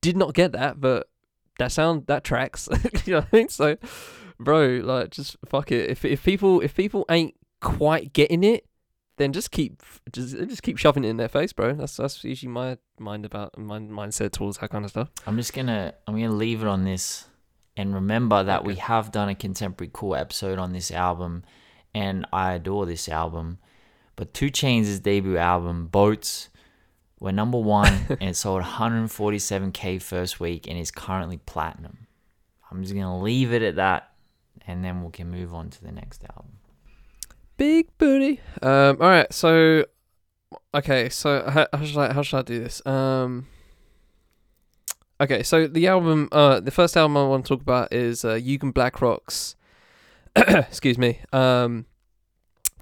did not get that, but that sound that tracks. (laughs) you know what I mean? So, bro, like just fuck it. If if people if people ain't quite getting it, then just keep just just keep shoving it in their face, bro. That's that's usually my mind about my mindset towards that kind of stuff. I'm just gonna I'm gonna leave it on this, and remember that we have done a contemporary cool episode on this album, and I adore this album. But 2 Chainz' debut album, Boats, were number one, (laughs) and it sold 147k first week, and is currently platinum. I'm just gonna leave it at that, and then we can move on to the next album. Big booty. Um. All right. So, okay. So how, how should I how should I do this? Um. Okay. So the album, uh, the first album I want to talk about is uh, Yugen Blakrok's. (coughs) excuse me. Um.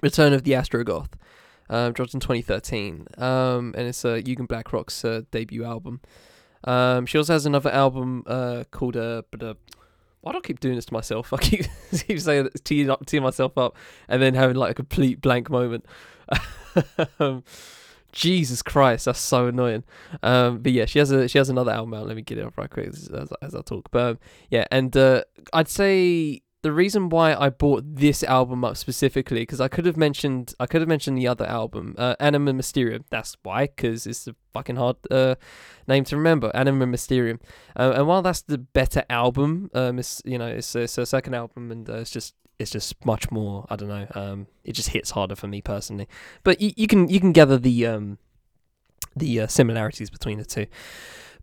Return of the Astrogoth. Um, dropped in 2013. Um, and it's uh, Yugen Blakrok's uh, debut album. Um, she also has another album uh called uh, but uh, why do I keep doing this to myself? (laughs) I keep (laughs) keep saying teeing up, teeing myself up, and then having like a complete blank moment. (laughs) um, Jesus Christ, that's so annoying. Um, but yeah, she has a she has another album out. Let me get it up right quick as, as, as I talk. But um, yeah, and uh, I'd say the reason why I bought this album up specifically because I could have mentioned I could have mentioned the other album, uh, Anima Mysterium. That's why, because it's a fucking hard uh, name to remember, Anima Mysterium. Uh, and while that's the better album, um, it's you know it's it's a second album, and uh, it's just it's just much more. I don't know. Um, it just hits harder for me personally. But y- you can you can gather the um the uh, similarities between the two.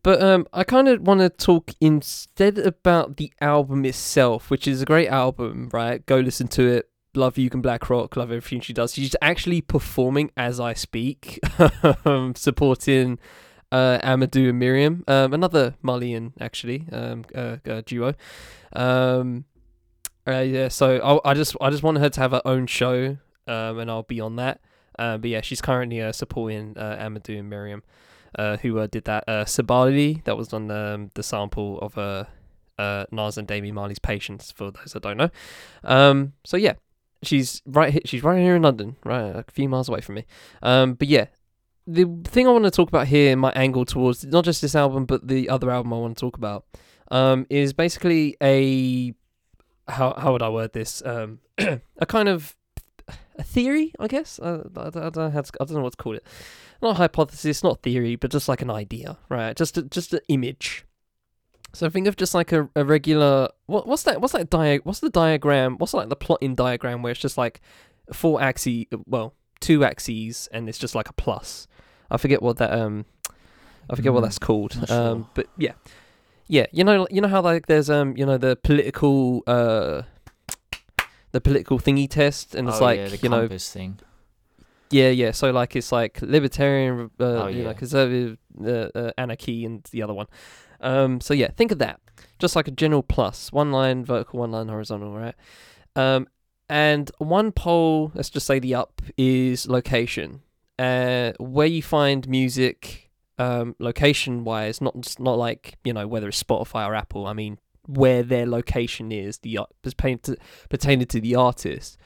But um, I kind of want to talk instead about the album itself, which is a great album, right? Go listen to it. Love Yugen Blakrok, Love everything she does. She's actually performing as I speak, (laughs) um, supporting uh, Amadou and Mariam, um, another Malian actually um, uh, uh, duo. Um, uh, yeah, so I, I just I just want her to have her own show, um, and I'll be on that. Uh, but yeah, she's currently uh, supporting uh, Amadou and Mariam, uh, who uh, did that uh, Sabali that was on um, the sample of uh, uh, Nas and Damian Marley's Patience. For those that don't know, um, so yeah, she's right. Here, she's right here in London, right a few miles away from me. Um, but yeah, the thing I want to talk about here, my angle towards not just this album, but the other album I want to talk about, um, is basically a how how would I word this? Um, (clears throat) a kind of a theory, I guess. Uh, I, I, don't know how to, I don't know what to call it. Not hypothesis, not theory, but just like an idea, right? Just a, just an image. So think of just like a, a regular what what's that what's that dia what's the diagram what's like the plotting diagram where it's just like four axes well two axes and it's just like a plus. I forget what that um I forget what Mm, that's called. Um sure. but yeah. Yeah, you know you know how like there's um you know the political uh (tsk) the political thingy test and it's oh, like yeah, the you know thing. yeah, yeah. So like it's like libertarian, uh, Oh, you know, conservative, uh, uh, anarchy, and the other one. Um, so yeah, think of that, just like a general plus, one line vertical, one line horizontal, right? Um, and one pole, let's just say the up is location, uh, where you find music, um, location wise, not not like you know whether it's Spotify or Apple. I mean where their location is, the pertaining to the artist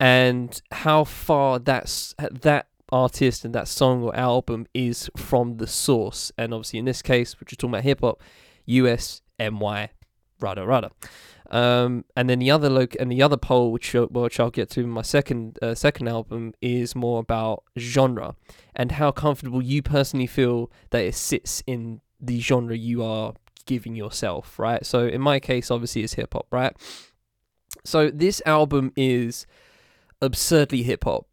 and how far that's that artist and that song or album is from the source. And obviously, in this case, which we're talking about hip hop, US MY Rada Rada. Um, and then the other loc and the other poll, which uh, which I'll get to in my second uh, second album, is more about genre and how comfortable you personally feel that it sits in the genre you are giving yourself, right? So in my case, obviously, it's hip hop, right? So this album is absurdly hip hop.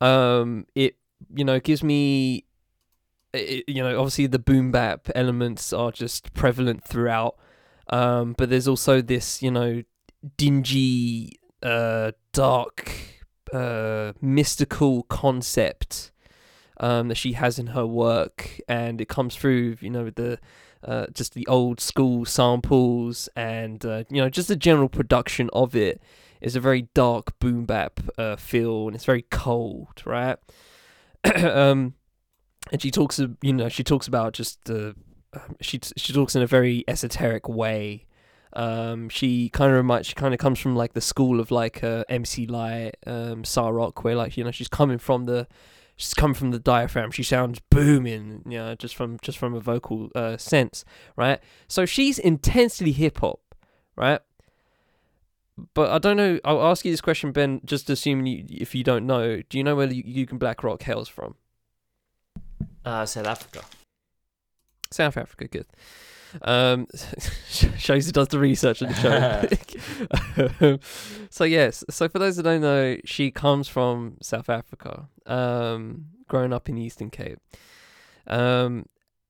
Um, it you know gives me, it, you know, obviously the boom bap elements are just prevalent throughout. Um, but there's also this you know dingy, uh, dark, uh, mystical concept. Um, that she has in her work, and it comes through, you know, the uh, just the old school samples, and uh, you know, just the general production of it is a very dark boom bap uh, feel, and it's very cold, right? (clears throat) um, and she talks, you know, she talks about just uh, um, she she talks in a very esoteric way. Um, she kind of reminds, she kind of comes from like the school of like uh, MC Lyte, um, Sa-Roc, where like you know she's coming from the she's coming from the diaphragm. She sounds booming, you know, just from just from a vocal uh, sense, right? So she's intensely hip hop, right? But I don't know. I'll ask you this question, Ben. Just assuming you, if you don't know, do you know where you, Yugen Blakrok hails from? Uh, South Africa. South Africa, good. Um, (laughs) shows who does the research on the show. (laughs) so yes, so for those that don't know, she comes from South Africa. Um, growing up in the Eastern Cape. Um,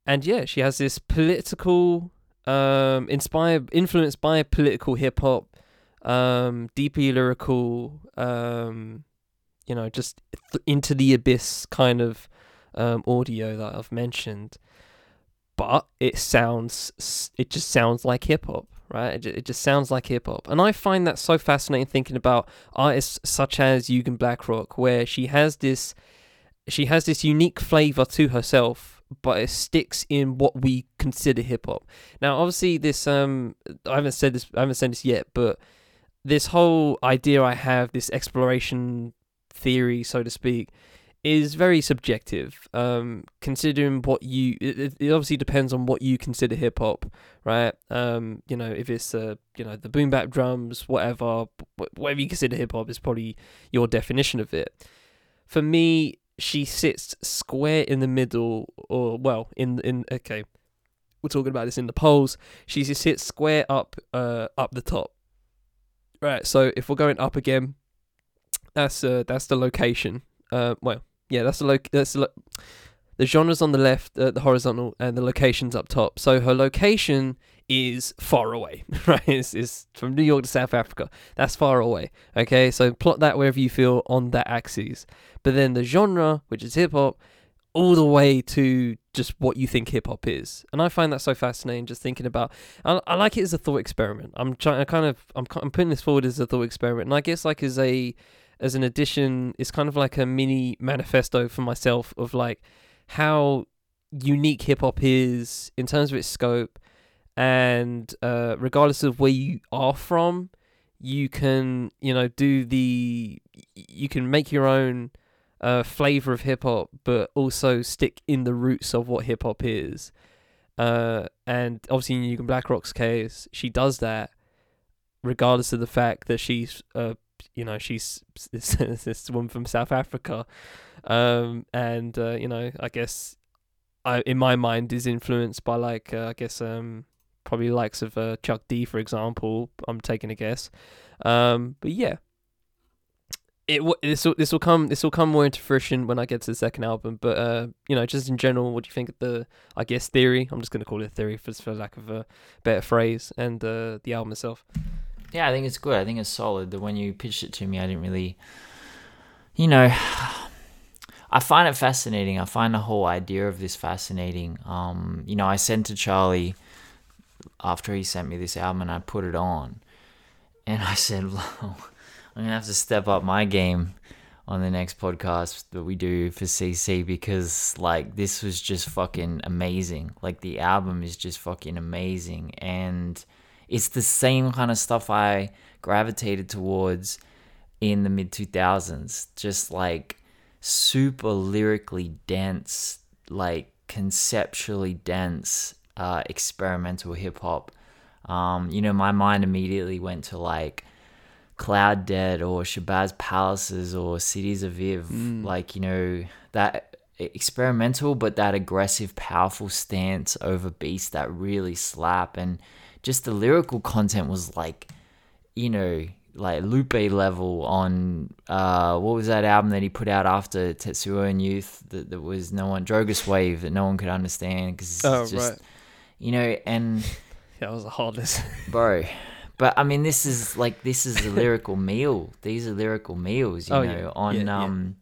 and yeah, she has this political, um, inspired, influenced by political hip hop, um, deeply lyrical, um, you know, just th- into the abyss kind of um, audio that I've mentioned. But it sounds it just sounds like hip hop, right? It, it just sounds like hip hop, and I find that so fascinating thinking about artists such as Yugen Blakrok, where she has this, she has this unique flavor to herself, but it sticks in what we consider hip hop. Now, obviously, this um, I haven't said this, I haven't said this yet, but this whole idea I have, this exploration theory, so to speak, is very subjective. Um, considering what you, it, it- obviously depends on what you consider hip hop, right? Um, you know, if it's uh, you know, the boom bap drums, whatever, whatever you consider hip hop is probably your definition of it. For me, she sits square in the middle, or well, in in okay, we're talking about this in the polls. She just sits square up, uh, up the top. Right. So if we're going up again, that's uh, that's the location. Uh, well, yeah, that's the loc. That's the, lo- the genres on the left, uh, the horizontal, and the locations up top. So her location is far away, (laughs) right? It's, it's from New York to South Africa. That's far away. Okay, so plot that wherever you feel on that axis. But then the genre, which is hip hop, all the way to just what you think hip hop is. And I find that so fascinating. Just thinking about, I, I like it as a thought experiment. I'm trying, I kind of, I'm, I'm putting this forward as a thought experiment, and I guess like as a, as an addition, it's kind of like a mini manifesto for myself of like how unique hip hop is in terms of its scope, and uh, regardless of where you are from, you can, you know, do the, you can make your own uh, flavor of hip hop, but also stick in the roots of what hip hop is. Uh, and obviously in Yugen Blakrok's case, she does that regardless of the fact that she's uh you know she's (laughs) this, this woman from South Africa, um, and uh, you know I guess I in my mind is influenced by like uh, I guess um probably likes of uh, Chuck D for example. I'm taking a guess, um, but yeah. It this will this will come this will come more into fruition when I get to the second album, but uh, you know, just in general, what do you think of the I guess theory? I'm just gonna call it theory for for lack of a better phrase, and uh, the album itself. Yeah, I think it's good. I think it's solid. The when you pitched it to me, I didn't really, you know, I find it fascinating. I find the whole idea of this fascinating. Um, you know, I sent to Charlie after he sent me this album, and I put it on, and I said, (laughs) well, I'm gonna have to step up my game on the next podcast that we do for CC because like this was just fucking amazing. Like the album is just fucking amazing and it's the same kind of stuff I gravitated towards in the mid 2000s. Just like super lyrically dense, like conceptually dense, uh, experimental hip hop. Um, you know, my mind immediately went to like cLOUDDEAD or Shabazz Palaces or Cities Aviv. Mm. Like, you know, that experimental but that aggressive, powerful stance over beats that really slap. And just the lyrical content was like, you know, like Lupe level on uh what was that album that he put out after Tetsuo and Youth that, that was no one Drogas Wave that no one could understand because Oh just right, you know and (laughs) that was a hard list. (laughs) bro but I mean this is like this is a lyrical (laughs) meal these are lyrical meals you Oh, know yeah. on Yeah, yeah. um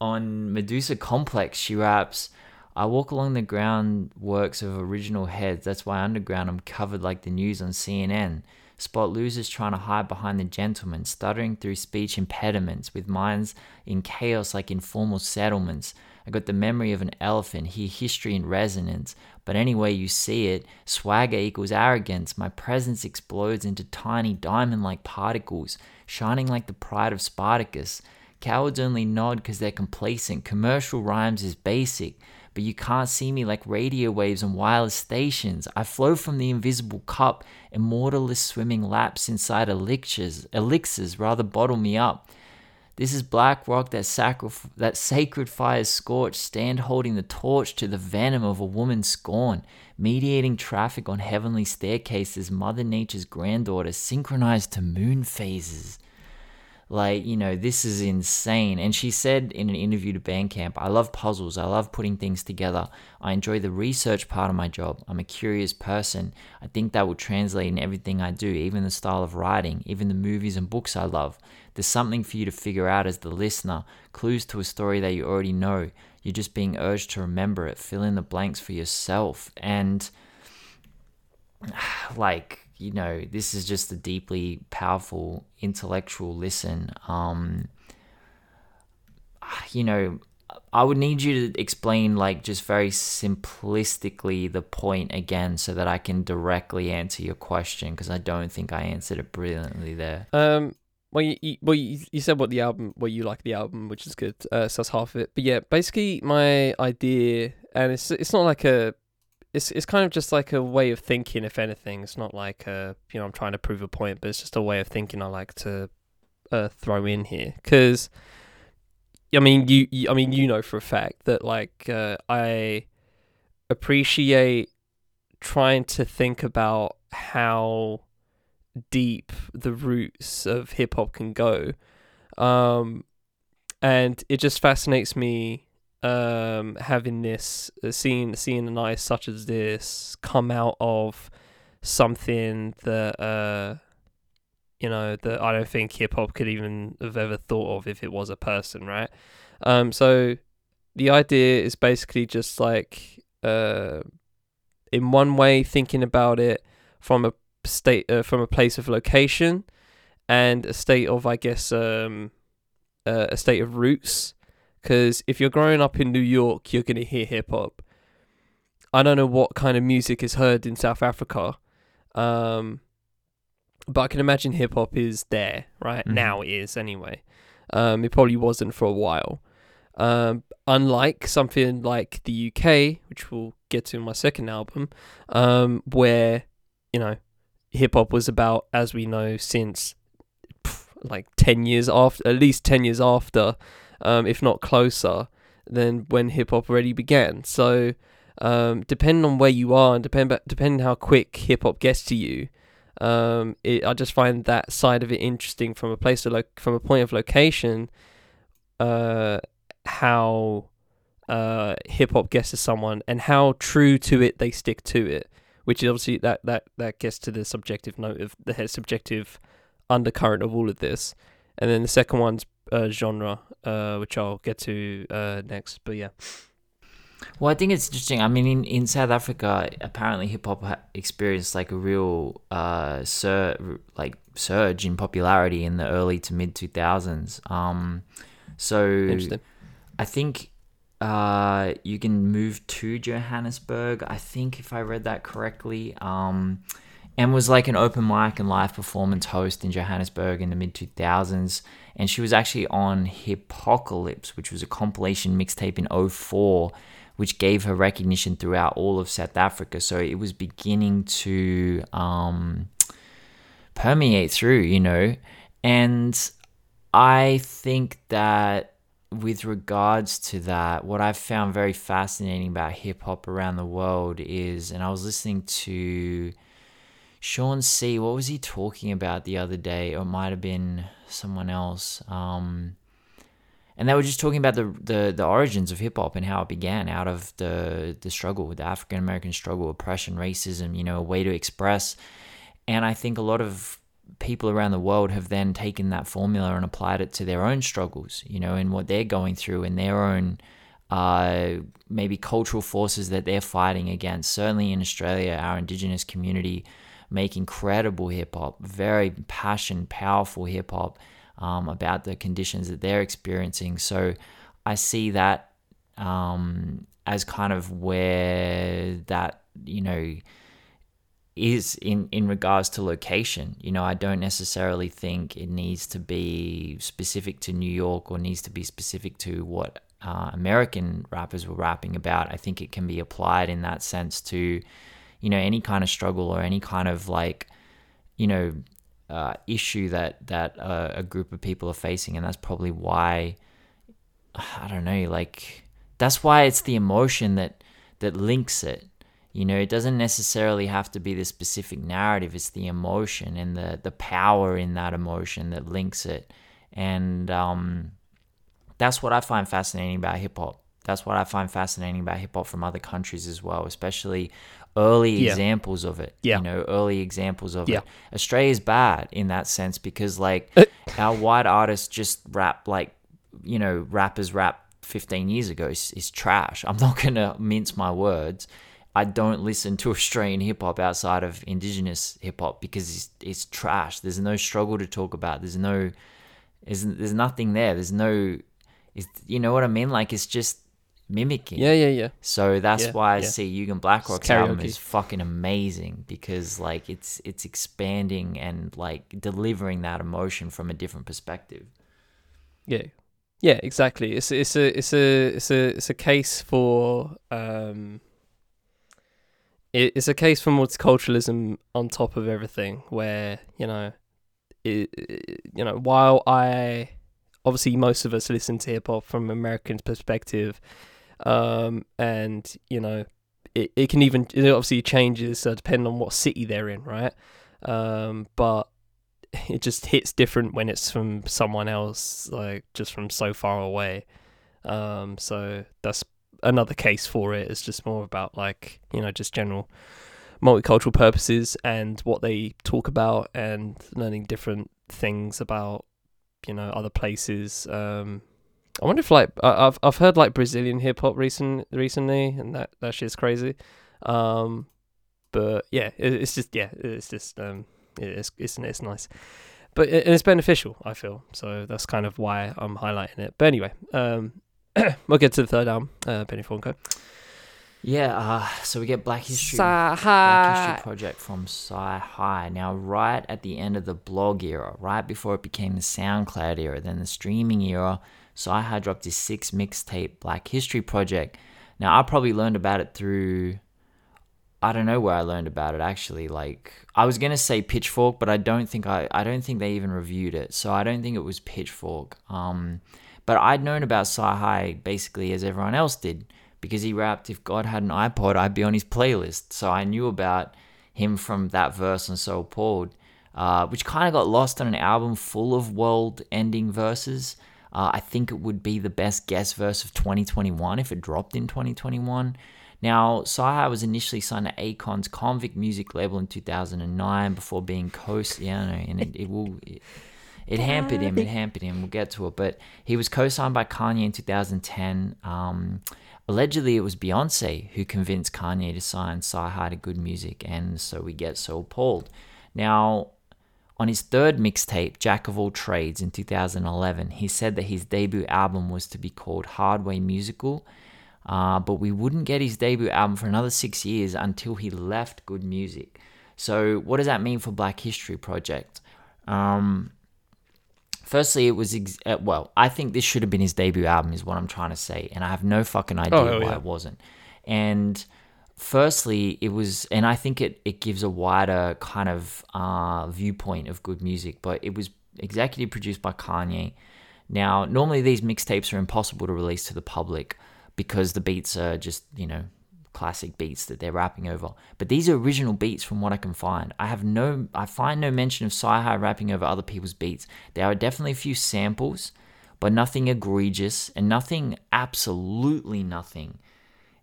on Medusa Complex she raps I walk along the groundworks of original heads. That's why underground I'm covered like the news on CNN. Spot losers trying to hide behind the gentleman, stuttering through speech impediments, with minds in chaos like informal settlements. I got the memory of an elephant, hear history in resonance. But anyway, you see it, swagger equals arrogance. My presence explodes into tiny diamond like particles, shining like the pride of Spartacus. Cowards only nod because they're complacent. Commercial rhymes is basic, but you can't see me like radio waves on wireless stations. I flow from the invisible cup, immortalist swimming laps inside elixirs. Elixirs rather bottle me up. This is black rock that sacrif- that sacred fires scorch, stand holding the torch to the venom of a woman's scorn, mediating traffic on heavenly staircases, Mother Nature's granddaughter, synchronized to moon phases. Like, you know, this is insane. And she said in an interview to Bandcamp, I love puzzles. I love putting things together. I enjoy the research part of my job. I'm a curious person. I think that will translate in everything I do, even the style of writing, even the movies and books I love. There's something for you to figure out as the listener, clues to a story that you already know. You're just being urged to remember it, fill in the blanks for yourself. And, (sighs) like, you know, this is just a deeply powerful intellectual listen. Um, you know, I would need you to explain, like, just very simplistically the point again so that I can directly answer your question because I don't think I answered it brilliantly there. Um, well, you, you well you, you said what the album, well you like the album, which is good. Uh, so that's half of it. But yeah, basically my idea, and it's it's not like a, it's it's kind of just like a way of thinking. If anything, it's not like uh you know I'm trying to prove a point, but it's just a way of thinking I like to, uh, throw in here because. I mean, you, you. I mean, you know for a fact that like uh, I appreciate trying to think about how deep the roots of hip hop can go. Um, and it just fascinates me um, having this, uh, seeing, seeing an artist such as this come out of something that, uh, you know, that I don't think hip hop could even have ever thought of if it was a person, right? Um, so the idea is basically just like, uh, in one way, thinking about it from a state uh, from a place of location and a state of I guess um uh, a state of roots because if you're growing up in New York you're going to hear hip hop. I don't know what kind of music is heard in South Africa um but I can imagine hip hop is there right? Mhm. now it is anyway. Um it probably wasn't for a while. Um, unlike something like the UK, which we'll get to in my second album, um, where you know hip hop was about, as we know, since pff, like ten years after, at least ten years after, um, if not closer, than when hip hop already began. So, um, depending on where you are and depend depending how quick hip hop gets to you, um, it, I just find that side of it interesting from a place of lo- from a point of location. Uh, how uh, hip hop gets to someone and how true to it they stick to it, which is obviously that that that gets to the subjective note of the subjective undercurrent of all of this, and then the second one's uh, genre, uh, which I'll get to uh, next. But yeah, Well, I think it's interesting. I mean, in, in South Africa, apparently hip hop ha- experienced like a real uh sur- like surge in popularity in the early to mid two thousands. Um, so. I think uh Yugen move to Johannesburg. I think if I read that correctly. Um, and was like an open mic and live performance host in Johannesburg in the mid 2000s. And she was actually on Hippocalypse, which was a compilation mixtape in 04, which gave her recognition throughout all of South Africa. So it was beginning to um, permeate through, you know. And I think that with regards to that, what I've found very fascinating about hip hop around the world is, and I was listening to Sean C. What was he talking about the other day? Or it might have been someone else. Um, and they were just talking about the, the, the origins of hip hop and how it began out of the the struggle, the African American struggle, oppression, racism. You know, a way to express. And I think a lot of people around the world have then taken that formula and applied it to their own struggles. You know, and what they're going through and their own uh, maybe cultural forces that they're fighting against. Certainly in Australia, our Indigenous community make incredible hip hop, very passion, powerful hip hop um, about the conditions that they're experiencing. So I see that um, as kind of where that, you know, is in, in regards to location. You know, I don't necessarily think it needs to be specific to New York or needs to be specific to what uh, American rappers were rapping about. I think it can be applied in that sense to you know any kind of struggle or any kind of like you know uh, issue that that uh, a group of people are facing and that's probably why (sighs) i don't know like that's why it's the emotion that that links it. You know it doesn't necessarily have to be the specific narrative. It's the emotion and the the power in that emotion that links it. And um that's what i find fascinating about hip hop. That's what I find fascinating about hip hop from other countries as well, especially early Yeah. examples of it. Yeah. You know, early examples of Yeah. it. Australia's bad in that sense because like Uh. our white artists just rap like you know, rappers rap 15 years ago is, is trash. I'm not (laughs) going to mince my words. I don't listen to (laughs) Australian hip hop outside of indigenous hip hop because it's, it's trash. There's no struggle to talk about. There's no there's, there's nothing there. There's no you know what I mean? Like it's just mimicking. Yeah, yeah, yeah. So that's Yeah, why I yeah. see Yugen Blakrok's album is fucking amazing because like it's it's expanding and like delivering that emotion from a different perspective. Yeah, yeah, exactly. It's it's a it's a it's a it's a case for um. It, it's a case for multiculturalism on top of everything, where you know, it, it- you know, while I obviously most of us listen to hip hop from American perspective, um, and you know, it, it can even it obviously changes uh, depending on what city they're in, right? Um, but (laughs) it just hits different when it's from someone else, like just from so far away. Um, so that's another case for it. It's just more about like you know just general multicultural purposes and what they talk about and learning different things about you know other places. Um, I wonder if like I- I've I've heard like Brazilian hip hop recent recently, and that that shit's crazy. Um, but yeah, it, it's just yeah, it's just um, it's it's it's nice, but it, it's beneficial. I feel so. That's kind of why I'm highlighting it. But anyway, um, (coughs) we'll get to the third album, uh, Penny Fonko. Yeah, uh, so we get Black History, Sci Black History Project from CyHi. Now, right at the end of the blog era, right before it became the SoundCloud era, then the streaming era, Sci had dropped his six mixtape Black History Project. Now, I probably learned about it through. I don't know where I learned about it actually. Like I was gonna say Pitchfork, but I don't think I I don't think they even reviewed it. So I don't think it was Pitchfork. Um, but I'd known about Sci basically as everyone else did because he rapped, "If God had an iPod, I'd be on his playlist." So I knew about him from that verse on So Appalled, uh, which kind of got lost on an album full of world-ending verses. Uh, I think it would be the best guest verse of 2021 if it dropped in 2021. Now, Sci was initially signed to Akon's Convict Music label in 2009 before being co yeah, no, and it, it will. It, it hampered him. It hampered him. We'll get to it. But he was co-signed by Kanye in 2010. Um, allegedly, it was Beyonce who convinced Kanye to sign Sci to G.O.O.D. Music, and so we get so appalled. Now, on his third mixtape, Jack of All Trades, in 2011, he said that his debut album was to be called Hardway Musical. Uh, but we wouldn't get his debut album for another six years until he left G.O.O.D. Music. So, what does that mean for Black History Project? Um, firstly, it was ex- uh, well. I think this should have been his debut album, is what I'm trying to say, and I have no fucking idea Oh, why yeah. it wasn't. And firstly, it was, and I think it it gives a wider kind of uh, viewpoint of good music. But it was executive produced by Kanye. Now, normally these mixtapes are impossible to release to the public because the beats are just you know classic beats that they're rapping over. But these are original beats from what I can find. I have no, I find no mention of CyHi rapping over other people's beats. There are definitely a few samples, but nothing egregious and nothing, absolutely nothing,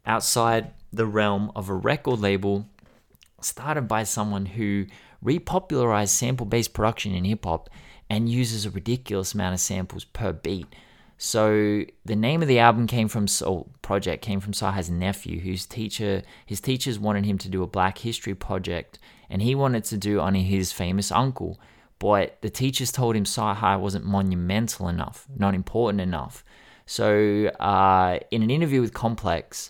outside the realm of a record label started by someone who repopularized sample-based production in hip-hop and uses a ridiculous amount of samples per beat. So the name of the album came from or project came from Saha's nephew, whose teacher his teachers wanted him to do a Black History project, and he wanted to do on his famous uncle. But the teachers told him Saha wasn't monumental enough, not important enough. So uh, in an interview with Complex,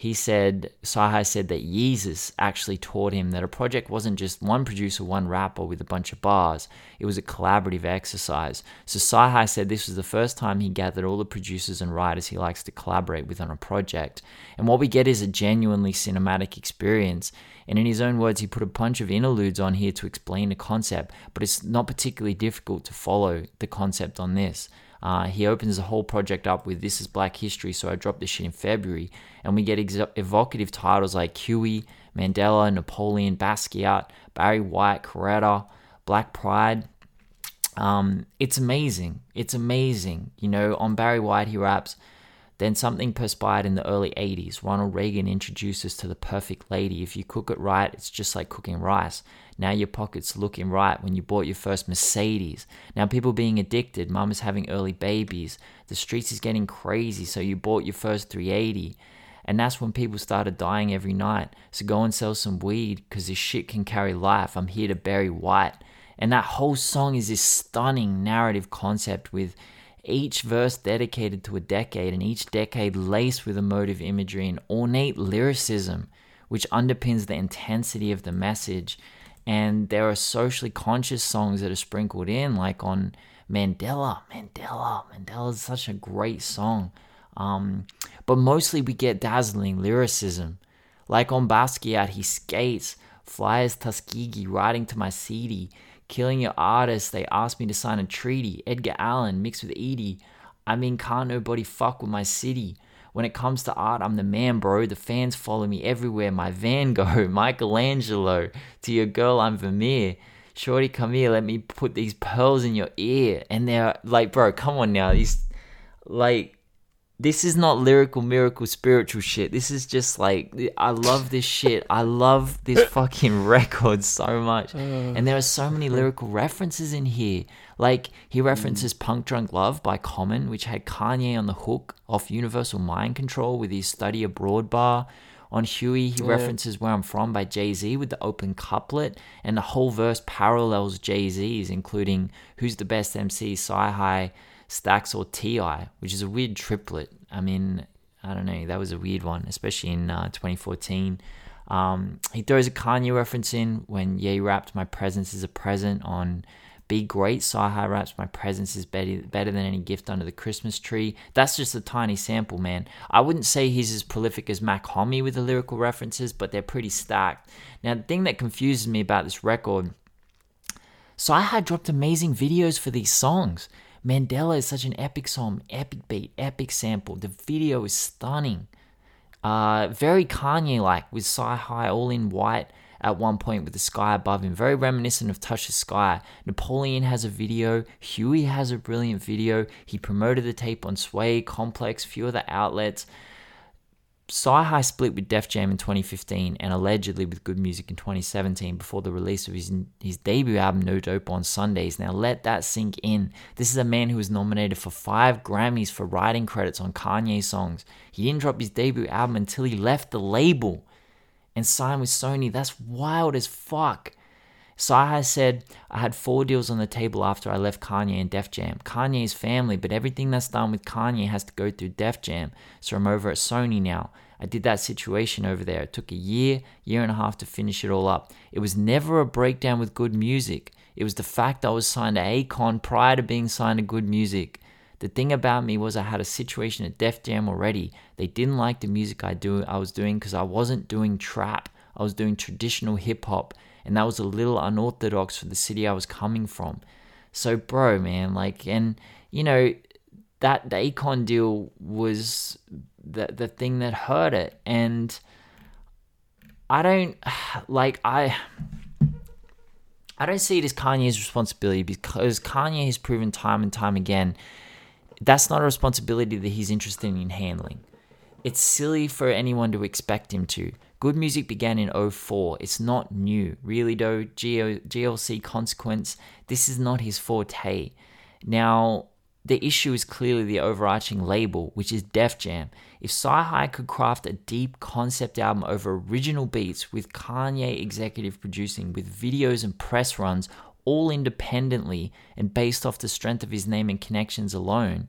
he said CyHi said that Yeezus actually taught him that a project wasn't just one producer, one rapper with a bunch of bars. It was a collaborative exercise. So CyHi said this was the first time he gathered all the producers and writers he likes to collaborate with on a project. And what we get is a genuinely cinematic experience. And in his own words, he put a bunch of interludes on here to explain the concept, but it's not particularly difficult to follow the concept on this. Uh, he opens the whole project up with "This is Black History," so I dropped this shit in February, and we get ex- evocative titles like Huey, Mandela, Napoleon, Basquiat, Barry White, Coretta, Black Pride. Um, it's amazing. It's amazing. You know, on Barry White, he raps. Then something perspired in the early 80s. Ronald Reagan introduced us to the perfect lady. If you cook it right, it's just like cooking rice. Now your pocket's looking right when you bought your first Mercedes. Now people being addicted, mum is having early babies. The streets is getting crazy, so you bought your first 380. And that's when people started dying every night. So go and sell some weed, because this shit can carry life. I'm here to bury white. And that whole song is this stunning narrative concept with each verse dedicated to a decade and each decade laced with emotive imagery and ornate lyricism, which underpins the intensity of the message. And there are socially conscious songs that are sprinkled in, like on Mandela. Mandela. Mandela is such a great song. Um, but mostly we get dazzling lyricism. Like on Basquiat, he skates, flies Tuskegee, riding to my CD, killing your artist. They asked me to sign a treaty. Edgar Allan mixed with Edie. I mean, can't nobody fuck with my city. When it comes to art, I'm the man, bro. The fans follow me everywhere. My Van Gogh, (laughs) Michelangelo. To your girl, I'm Vermeer. Shorty, come here. Let me put these pearls in your ear. And they're like, bro, come on now. These, like, this is not lyrical miracle spiritual shit. This is just like I love this shit. I love this (laughs) fucking record so much. Oh. And there are so many lyrical references in here. Like he references Punch Drunk Love by Common, which had Kanye on the hook off Universal Mind Control with his Study Abroad bar. On Huey, he references Where I'm From by Jay Z with the open couplet, and the whole verse parallels Jay Z's, including Who's the Best MC, CyHi, Stacks, or T.I., which is a weird triplet. I mean, I don't know. That was a weird one, especially in uh, 2014. Um, he throws a Kanye reference in when Ye rapped "My presence is a present" on "Be Great." CyHi raps "My presence is better better than any gift under the Christmas tree." That's just a tiny sample, man. I wouldn't say he's as prolific as Mac Homie with the lyrical references, but they're pretty stacked. Now, the thing that confuses me about this record, CyHi dropped amazing videos for these songs. Mandela is such an epic song, epic beat, epic sample. The video is stunning. Uh, very Kanye like with CyHi all in white at one point with the sky above him. Very reminiscent of Touch the Sky. Napoleon has a video. Huey has a brilliant video. He promoted the tape on Sway, Complex, few other outlets. CyHi split with Def Jam in 2015 and allegedly with G.O.O.D. Music in 2017 before the release of his, his debut album No Dope on Sundays. Now let that sink in. This is a man who was nominated for five Grammys for writing credits on Kanye songs. He didn't drop his debut album until he left the label and signed with Sony. That's wild as fuck. CyHi said, I had four deals on the table after I left Kanye and Def Jam. Kanye's family, but everything that's done with Kanye has to go through Def Jam. So I'm over at Sony now. I did that situation over there. It took a year, year and a half to finish it all up. It was never a breakdown with G.O.O.D. Music. It was the fact I was signed to Akon prior to being signed to G.O.O.D. Music. The thing about me was I had a situation at Def Jam already. They didn't like the music I do I was doing because I wasn't doing trap. I was doing traditional hip hop and that was a little unorthodox for the city I was coming from. So, bro, man, like, and you know, that the Akon deal was the the thing that hurt it, and I don't (sighs) like I. I don't see it as Kanye's responsibility because Kanye has proven time and time again that's not a responsibility that he's interested in handling. It's silly for anyone to expect him to. G.O.O.D. Music began in 04. It's not new. Really, though, GLC Consequence, this is not his forte. Now, the issue is clearly the overarching label, which is Def Jam. If CyHi could craft a deep concept album over original beats with Kanye executive producing, with videos and press runs, all independently and based off the strength of his name and connections alone,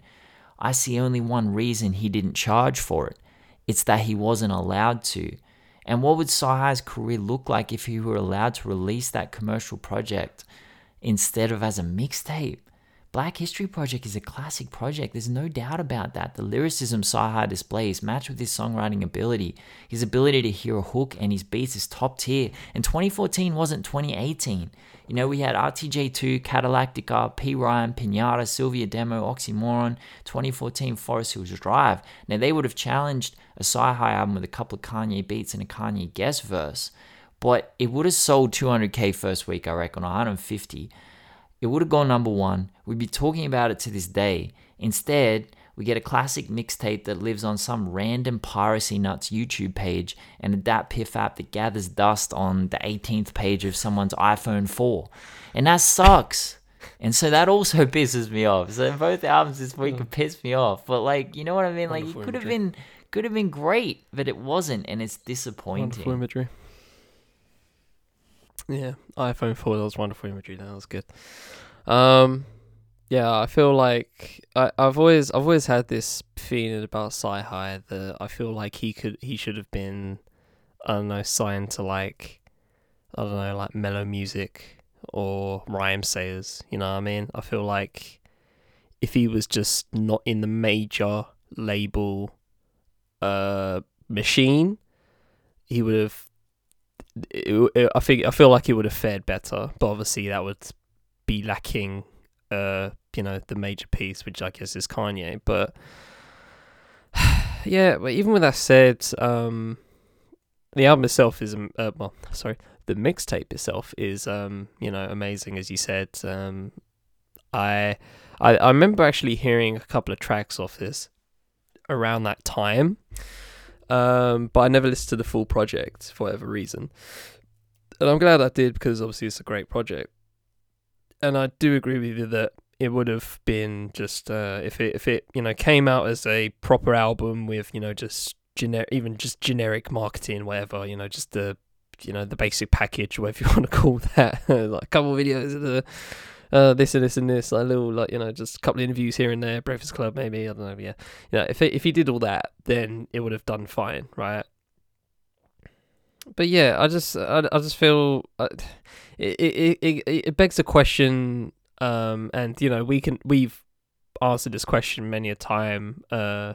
I see only one reason he didn't charge for it. It's that he wasn't allowed to. And what would CyHi's career look like if he were allowed to release that commercial project instead of as a mixtape? Black History Project is a classic project. There's no doubt about that. The lyricism CyHi displays match with his songwriting ability. His ability to hear a hook and his beats is top tier. And 2014 wasn't 2018. You know, we had RTJ2, Cadillactica, PRhyme, Pinata, Sylvia Demo, Oxymoron, 2014 Forest Hills Drive. Now, they would have challenged a CyHi album with a couple of Kanye beats and a Kanye guest verse, but it would have sold 200k first week, I reckon, 150. It would have gone number one. We'd be talking about it to this day. Instead, we get a classic mixtape that lives on some random piracy nuts YouTube page and a DatPiff app that gathers dust on the 18th page of someone's iPhone 4. And that sucks. And so that also (laughs) pisses me off. So both albums this week have pissed me off. But like, you know what I mean? Like, it could have been could have been great, but it wasn't, and it's disappointing. Wonderful imagery. Yeah, iPhone 4, that was wonderful imagery. That was good. Um, yeah, I feel like I, I've always I've always had this feeling about CyHi that I feel like he could he should have been I don't know signed to like I don't know like Mello Music or Rhymesayers. You know what I mean? I feel like if he was just not in the major label uh machine, he would have. It, it, I think I feel like he would have fared better, but obviously that would be lacking. Uh, you know, the major piece, which I guess is Kanye. But (sighs) yeah, even with that said, um, the album itself is um, uh, well, sorry, the mixtape itself is um, you know, amazing as you said. Um, I, I I remember actually hearing a couple of tracks off this around that time. Um, but I never listened to the full project for whatever reason. And I'm glad I did because obviously it's a great project. And I do agree with you that it would have been just uh, if it if it you know came out as a proper album with you know just generic even just generic marketing whatever you know just the you know the basic package whatever you (laughs) want to call that (laughs) like a couple of videos of the uh, this and this and this, like little like you know, just a couple of interviews here and there, Breakfast Club maybe, I don't know, yeah, you know, if he, if he did all that, then it would have done fine, right? But yeah, I just I, I just feel uh, it, it it it begs a question, um, and you know we can we've answered this question many a time. Uh,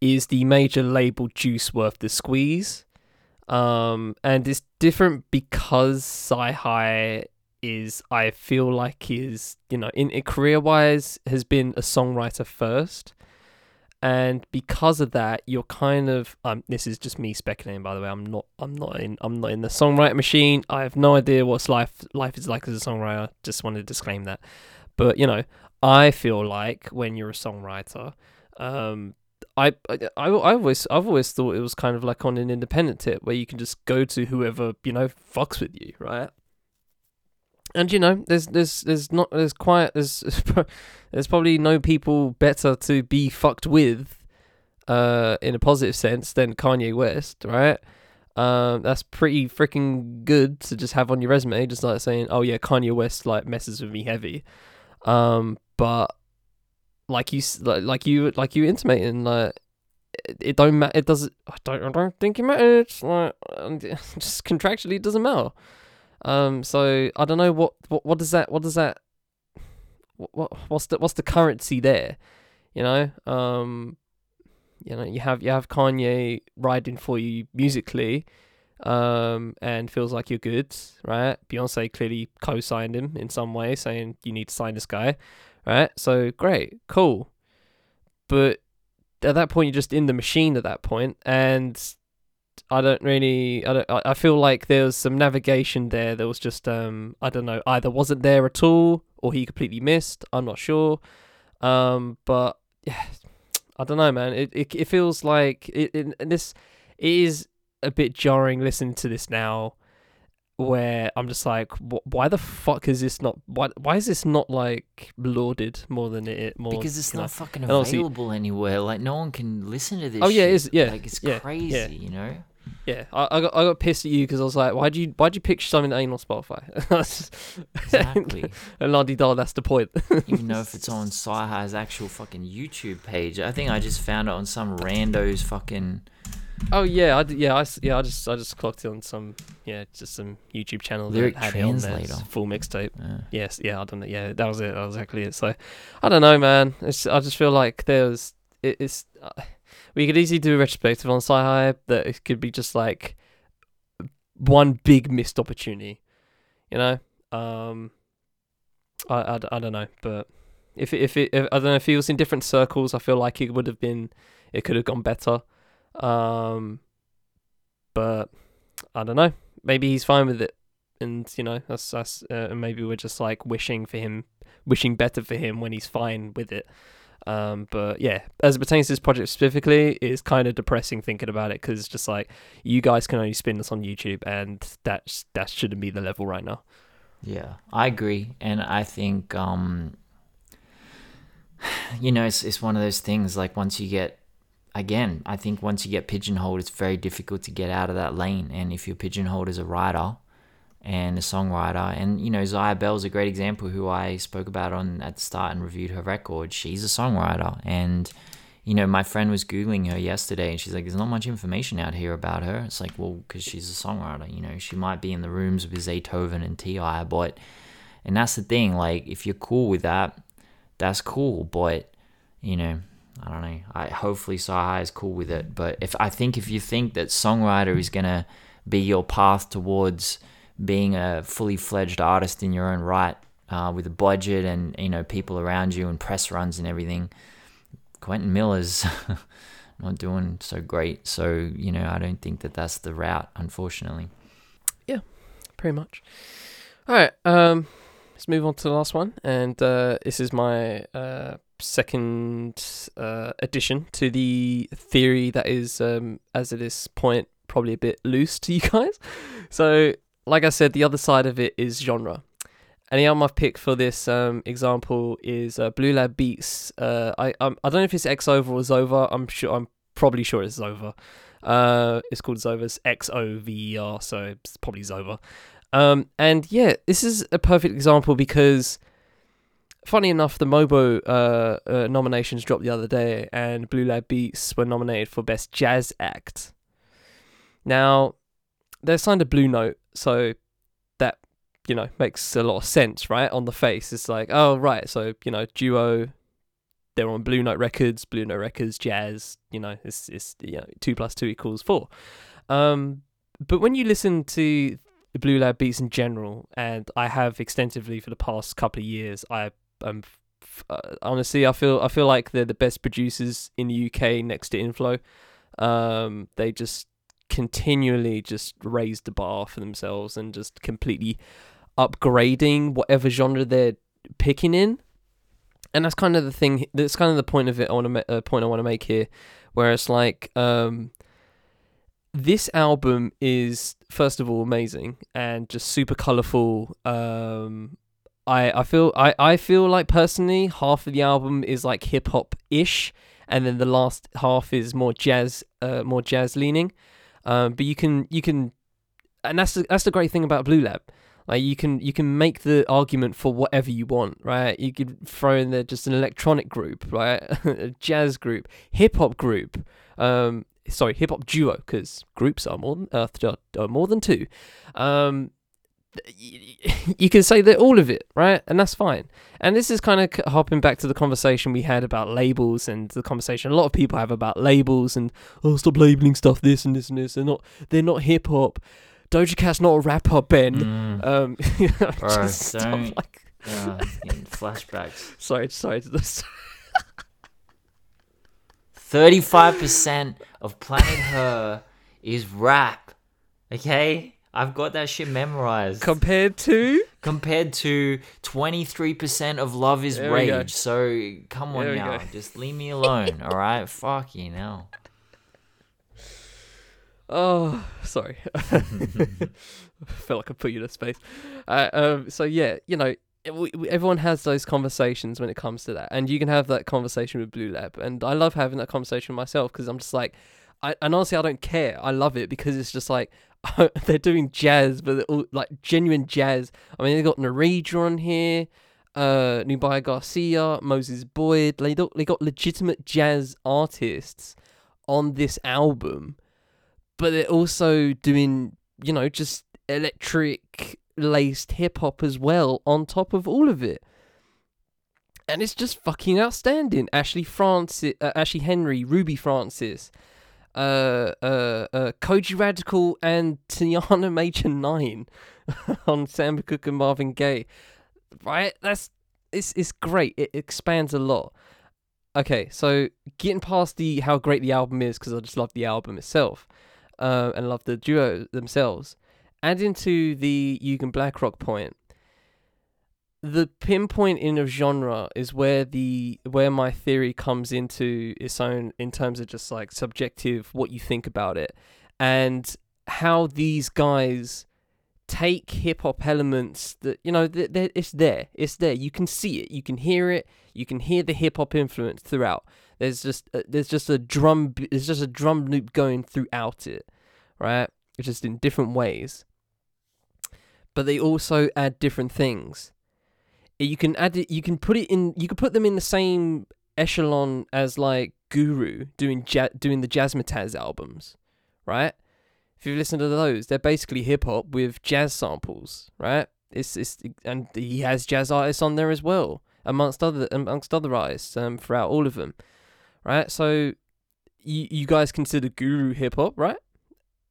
is the major label juice worth the squeeze? Um, and it's different because CyHi is I feel like is you know in, in career wise has been a songwriter first, and because of that you're kind of um this is just me speculating by the way I'm not I'm not in I'm not in the songwriter machine. I have no idea what's life life is like as a songwriter. Just wanted to disclaim that, but you know I feel like when you're a songwriter, um I, I I always I've always thought it was kind of like on an independent tip where you can just go to whoever you know fucks with you, right? And you know, there's there's there's not there's quite there's (laughs) there's probably no people better to be fucked with, uh, in a positive sense than Kanye West, right? Um, that's pretty freaking good to just have on your resume, just like saying, "Oh yeah, Kanye West like messes with me heavy." Um, but like you like, like you like you intimating like it, it don't matter it doesn't I don't I don't think it matters like (laughs) just contractually it doesn't matter um so I don't know what what, what does that what does that what, what what's the what's the currency there you know um you know you have you have Kanye riding for you musically um and feels like you're good right Beyonce clearly co-signed him in some way saying you need to sign this guy right? So great, cool. But at that point, you're just in the machine at that point, and I don't really, I don't, I feel like there was some navigation there that was just, um, I don't know, either wasn't there at all or he completely missed. I'm not sure. Um, but yeah, I don't know, man. It it, it feels like it, it and this it is a bit jarring listening to this now where I'm just like, why the fuck is this not? Why why is this not like lauded more than it more? because it's you know? not fucking available anywhere. Like no one can listen to this. Oh, yeah, it is- yeah, like it's yeah, crazy. yeah. You know. Yeah, I, I got I got pissed at you because I was like, why'd you why'd you pick something that ain't on Spotify? (laughs) Exactly. (laughs) and la di da, that's the point. Even though if it's on (laughs) CyHi's actual fucking YouTube page, I think I just found it on some rando's fucking. oh yeah, I yeah I yeah I just I just clocked it on some yeah just some YouTube channel Lyric that had it on there, translator. full mixtape. Uh, Yes, yeah, I don't know. Yeah, that was it. That was exactly it. So, I don't know, man. It's I just feel like there's it, it's uh, we could easily do a retrospective on Cy that it could be just like one big missed opportunity, you know. Um, I, I, I don't know, but if if it if, I don't know if he was in different circles, I feel like it would have been it could have gone better. Um, but I don't know. Maybe he's fine with it and you know that's that's uh, maybe we're just like wishing for him wishing better for him when he's fine with it um but yeah as it pertains to this project specifically it's kind of depressing thinking about it because it's just like you guys can only spin this on youtube and that's that shouldn't be the level right now Yeah, I agree, and I think um, (sighs) you know, it's it's one of those things. Like once you get, again, I think once you get pigeonholed, it's very difficult to get out of that lane. And if you're pigeonholed as a writer and a songwriter, and you know, Zyah Belle's a great example, who I spoke about on at the start and reviewed her record. She's a songwriter, and you know, my friend was googling her yesterday, and she's like, "There's not much information out here about her." It's like, well, because she's a songwriter. You know, she might be in the rooms with Zaytoven and T.I., but and that's the thing. Like, if you're cool with that, that's cool. But you know, I don't know. I hopefully CyHi is cool with it. But if I think if you think that songwriter is gonna be your path towards being a fully fledged artist in your own right, uh, with a budget and you know people around you and press runs and everything, Quentin Miller's (laughs) not doing so great. So you know, I don't think that that's the route, unfortunately. Yeah, pretty much all right um let's move on to the last one and uh this is my uh second uh addition to the theory that is um as at this point probably a bit loose to you (laughs) guys so like i said the other side of it is genre and the album I've picked for this um, example is uh, Blue Lab Beats. Uh, I um, I don't know if it's X over or Zova. I'm sure I'm probably sure it's Zova. Uh, it's called Zova's X O V E R, so it's probably Zova. Um, and yeah, this is a perfect example because funny enough, the Mobo uh, uh, nominations dropped the other day, and Blue Lab Beats were nominated for Best Jazz Act. Now, they signed a Blue Note, so that you know makes a lot of sense, right? On the face, it's like, oh right, so you know, duo. They're on Blue Note Records, Blue Note Records, Jazz. You know, it's it's you know two plus two equals four. Um, but when you listen to Blue Lab beats in general, and I have extensively for the past couple of years. I um uh, honestly, I feel I feel like they're the best producers in the UK next to Inflo. Um, they just continually just raise the bar for themselves and just completely upgrading whatever genre they're picking in. And that's kind of the thing. That's kind of the point of it. I want to ma- uh, point I want to make here, where it's like um this album is first of all amazing and just super colorful um i i feel i i feel like personally half of the album is like hip hop ish and then the last half is more jazz uh more jazz leaning um but you can you can and that's the, that's the great thing about blue lab. Like you can you can make the argument for whatever you want right? You could throw in there just an electronic group right? (laughs) A jazz group hip hop group um sorry, hip hop duo because groups are more than are more than two. Um, (laughs) you can say that all of it, right? And that's fine. And this is kind of hopping back to the conversation we had about labels and the conversation a lot of people have about labels and oh, stop labeling stuff this and this and this. They're not they're not hip hop. Doja Cat's not a rapper, Ben. Mm. Um, (laughs) Bro, just don't- like- Yeah, flashbacks. (laughs) sorry, sorry. Thirty-five percent of Planet Her is rap. Okay, I've got that shit memorized. Compared to compared to 23% of Love is There. Rage. So come on now, go. just leave me alone, (laughs) all right? Fuck you now. Oh, sorry. I (laughs) felt like I put you to space. Uh, um, so yeah, you know, we, we, everyone has those conversations when it comes to that, and you can have that conversation with Blue Lab, and I love having that conversation myself because I'm just like, I and honestly I don't care. I love it because it's just like (laughs) they're doing jazz, but all like genuine jazz. I mean, they got Nérija on here. Uh, Nubia Garcia, Moses Boyd, they got, they got legitimate jazz artists on this album, but they're also doing, you know, just electric laced hip hop as well on top of all of it. And it's just fucking outstanding. Ashley Francis, uh, Ashley Henry, Ruby Francis, uh, uh, uh, Kojey Radical, and Tiana Major9 (laughs) on Sam Cooke and Marvin Gaye. Right? That's it's it's great. It expands a lot. Okay, so getting past the how great the album is because I just love the album itself, uh, and love the duo themselves and into the Yugen Blakrok point, the pinpoint in of genre is where the where my theory comes into its own in terms of just like subjective what you think about it and how these guys take hip hop elements that you know th- th- it's there it's there. You can see it you can hear it you can hear the hip hop influence throughout. There's just uh, there's just a drum there's just a drum loop going throughout it right? It's just in different ways. But they also add different things. You can add it. You can put it in. You can put them in the same echelon as like Guru doing ja- doing the Jazzmatazz albums, right? If you listen to those, they're basically hip hop with jazz samples, right? It's it's and he has jazz artists on there as well, amongst other amongst other artists um, throughout all of them, right? So you you guys consider Guru hip hop, right?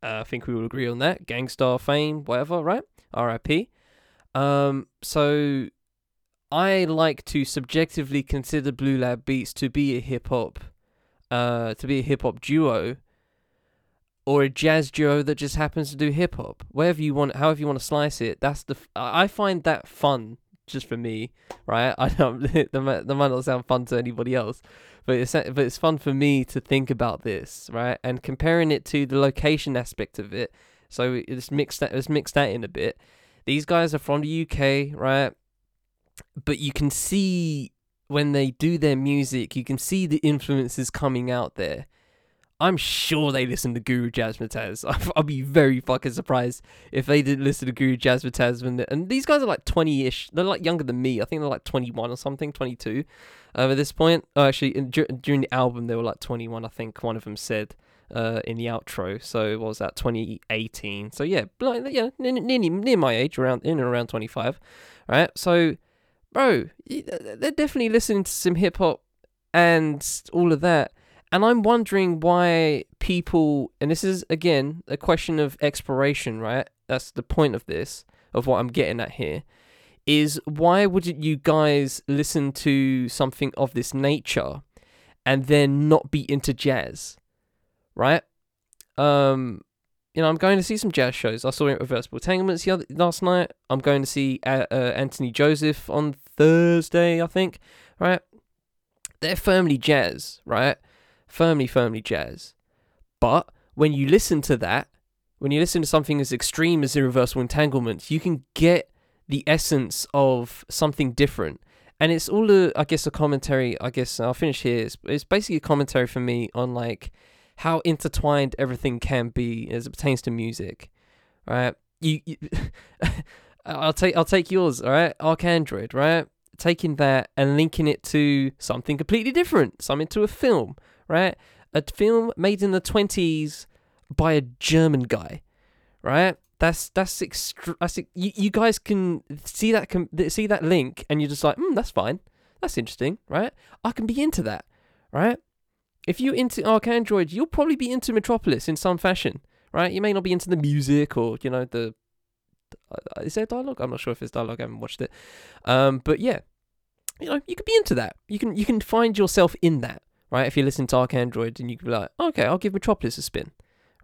Uh, I think we will agree on that. Gang Starr fame, whatever, right? R.I.P. Um, so I like to subjectively consider Blue Lab Beats to be a hip hop, uh, to be a hip hop duo, or a jazz duo that just happens to do hip hop. Wherever you want, however you want to slice it, that's the. F- I find that fun, just for me, right? (laughs) I don't. (laughs) that might, might not sound fun to anybody else, but it's but it's fun for me to think about this, right? And comparing it to the location aspect of it. So let's mix that. Let's mix that in a bit. These guys are from the UK, right? But you can see when they do their music, you can see the influences coming out there. I'm sure they listen to Guru Jazzmatazz. (laughs) I'll be very fucking surprised if they didn't listen to Guru Jazzmatazz. When and these guys are like 20-ish. They're like younger than me. I think they're like 21 or something, 22 um, at this point. Oh, actually, in, dur- during the album, they were like 21. I think one of them said uh, in the outro. So what was that? 2018. So yeah, like, yeah, near, near, near my age, around in and around 25. Right. So, bro, they're definitely listening to some hip hop and all of that. And I'm wondering why people, and this is again a question of exploration, right? That's the point of this, of what I'm getting at here, is why wouldn't you guys listen to something of this nature and then not be into jazz, right? Um, you know, I'm going to see some jazz shows. I saw Irreversible Entanglements the other last night. I'm going to see uh, uh, Anthony Joseph on Thursday, I think, right? They're firmly jazz, right? firmly, firmly jazz. But when you listen to that, when you listen to something as extreme as Irreversible Entanglements, you can get the essence of something different. And it's all a, I guess, a commentary. I guess I'll finish here. It's, it's basically a commentary for me on like how intertwined everything can be as it pertains to music, right? You, you (laughs) I'll take, I'll take yours, all right? ArchAndroid, right? Taking that and linking it to something completely different, something to a film, right? A film made in the twenties by a German guy, right? That's that's extra. That's you, you guys can see that com- see that link, and you're just like, hmm, that's fine, that's interesting, right? I can be into that, right? If you're into ArchAndroid, you'll probably be into Metropolis in some fashion, right? You may not be into the music or you know the. Uh, is there dialogue? I'm not sure if there's dialogue. I haven't watched it, um, but yeah, you know, you could be into that. You can you can find yourself in that, right? If you listen to ArchAndroid and you can be like, okay, I'll give Metropolis a spin,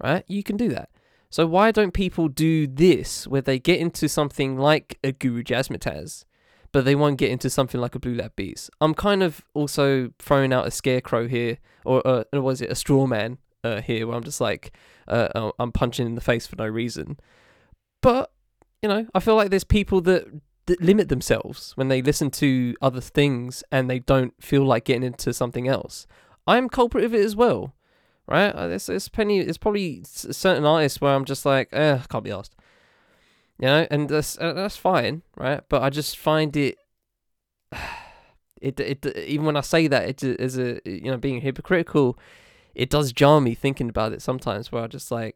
right? You can do that. So why don't people do this where they get into something like a Guru Jazzmatazz, but they won't get into something like a Blue Lab Beats? I'm kind of also throwing out a scarecrow here, or uh, was it a straw man uh, here, where I'm just like, uh, uh, I'm punching in the face for no reason. But you know, I feel like there's people that that limit themselves when they listen to other things and they don't feel like getting into something else. I'm culprit of it as well, right? Uh, There's, there's plenty. There's probably certain artists where I'm just like, eh, can't be asked, you know, and that's uh, that's fine, right? But I just find it, (sighs) it it even when I say that, it is a you know being hypocritical, it does jar me thinking about it sometimes. Where I just like,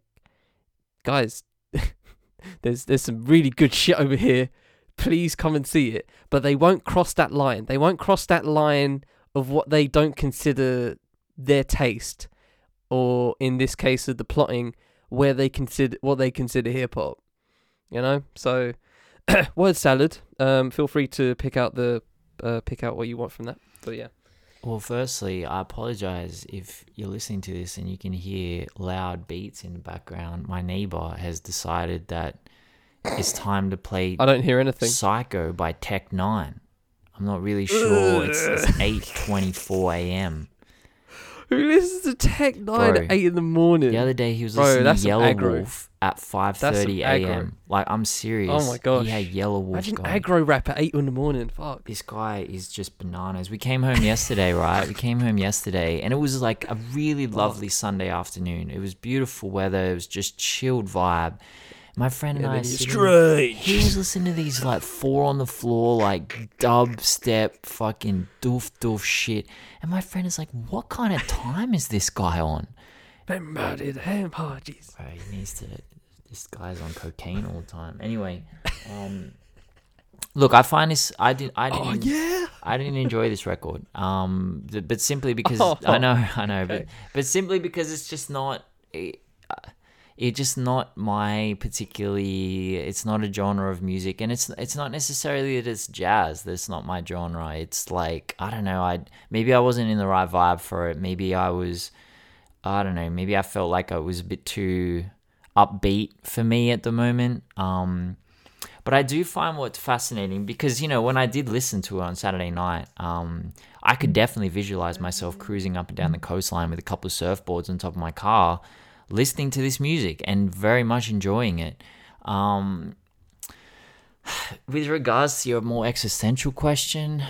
guys, (laughs) there's there's some really good shit over here please come and see it. But they won't cross that line. They won't cross that line of what they don't consider their taste, or in this case of the plotting, where they consider what they consider hip hop. You know, so (clears throat) word salad. Um, feel free to pick out the uh, pick out what you want from that. But yeah, Well, firstly, I apologize if you're listening to this and you can hear loud beats in the background. My neighbor has decided that it's time to play I don't hear anything. Psycho by Tech N9ne. I'm not really sure. It's, it's (laughs) 8:24 a.m. Who listens to Tech N9ne Bro, at eight in the morning? The other day he was Bro, listening that's to Yelawolf aggro. Wolf at 5:30 a.m. Like I'm serious. Oh my gosh. He had Yelawolf Imagine going. aggro rap at eight in the morning. Fuck. This guy is just bananas. We came home yesterday, right? We came home yesterday, and it was like a really lovely Sunday afternoon. It was beautiful weather. It was just chilled vibe. My friend and And I then you're sitting- strange. he was listening to these like four on the floor, like dubstep, fucking doof doof shit. And my friend is like, "What kind of time is this guy on?" Them murdered ham parties. Bro, he needs to. This guy's on cocaine all the time. Anyway, um, look, I find this. I didn't. I didn't. Oh yeah. I didn't enjoy this record. Um, but simply because (laughs) Oh, I know, I know, okay. but but simply because it's just not. It, it's just not my particularly. It's not a genre of music, and it's it's not necessarily that it's jazz. That's not my genre. It's like I don't know. I maybe I wasn't in the right vibe for it. Maybe I was. I don't know. Maybe I felt like I was a bit too upbeat for me at the moment. Um, but I do find what's fascinating because you know when I did listen to it on Saturday night, um, I could definitely visualize myself cruising up and down the coastline with a couple of surfboards on top of my car, listening to this music and very much enjoying it. Um, (sighs) with regards to your more existential question,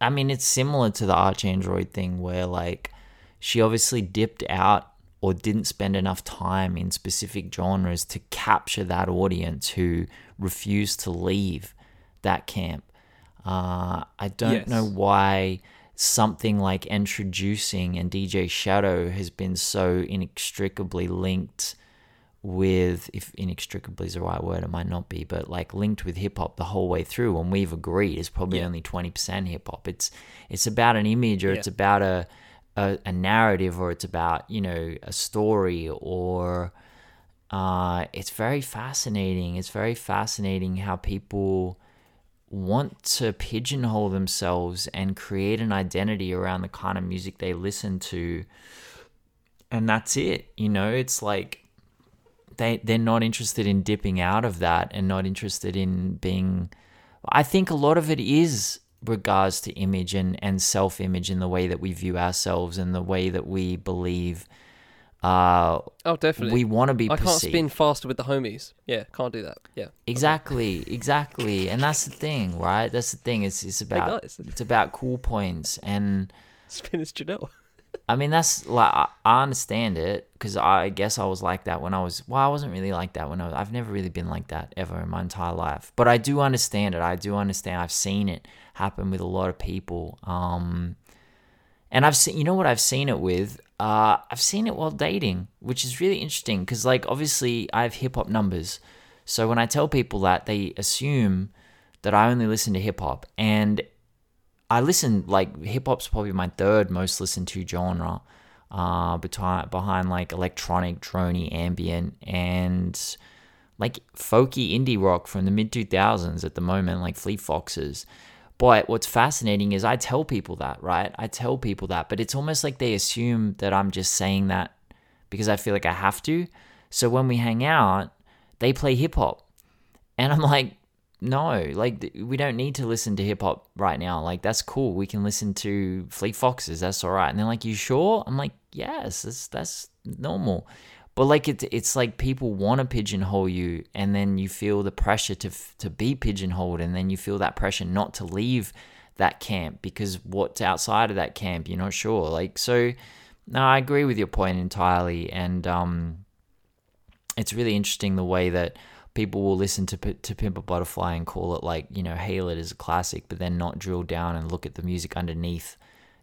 I mean it's similar to the ArchAndroid thing where like she obviously dipped out or didn't spend enough time in specific genres to capture that audience who refused to leave that camp. Uh, I don't Yes. know why something like Endtroducing and DJ Shadow has been so inextricably linked with, if inextricably is the right word, it might not be, but like linked with hip hop the whole way through. And we've agreed it's probably Yeah. only twenty percent hip hop. It's it's about an image or Yeah. it's about a, a a narrative or it's about you know a story or uh, it's very fascinating. It's very fascinating how people want to pigeonhole themselves and create an identity around the kind of music they listen to. And that's it. You know, it's like they they're not interested in dipping out of that and not interested in being I think a lot of it is regards to image and, and self image in the way that we view ourselves and the way that we believe uh Oh, definitely. we want to be I can't spin faster with the homies. Yeah, can't do that. Yeah. Exactly, exactly, and that's the thing, right? That's the thing. It's it's about guys. it's about cool points, and Spin is Janelle. (laughs) I mean that's like I, I understand it because I guess I was like that when I was. Well, I wasn't really like that when I was. I've never really been like that ever in my entire life, but I do understand it. I do understand. I've seen it happen with a lot of people. Um, and I've seen, you know what I've seen it with? Uh, I've seen it while dating, which is really interesting because, like, obviously I have hip hop numbers. So when I tell people that, they assume that I only listen to hip hop. And I listen, like, hip hop's probably my third most listened to genre, uh, behind, behind like electronic, drony, ambient, and like folky indie rock from the mid 2000s at the moment, like Fleet Foxes. But what's fascinating is I tell people that, right? I tell people that, but it's almost like they assume that I'm just saying that because I feel like I have to. So when we hang out, they play hip hop. And I'm (laughs) like, no, like we don't need to listen to hip hop right now. Like that's cool. We can listen to Fleet Foxes. That's all right. And they're like, you sure? I'm like, yes, that's that's normal. But like it's it's like people want to pigeonhole you, and then you feel the pressure to to be pigeonholed, and then you feel that pressure not to leave that camp because what's outside of that camp, you're not sure. Like so, no, I agree with your point entirely, and um, it's really interesting the way that people will listen to to Pimp a Butterfly and call it like you know hail it as a classic, but then not drill down and look at the music underneath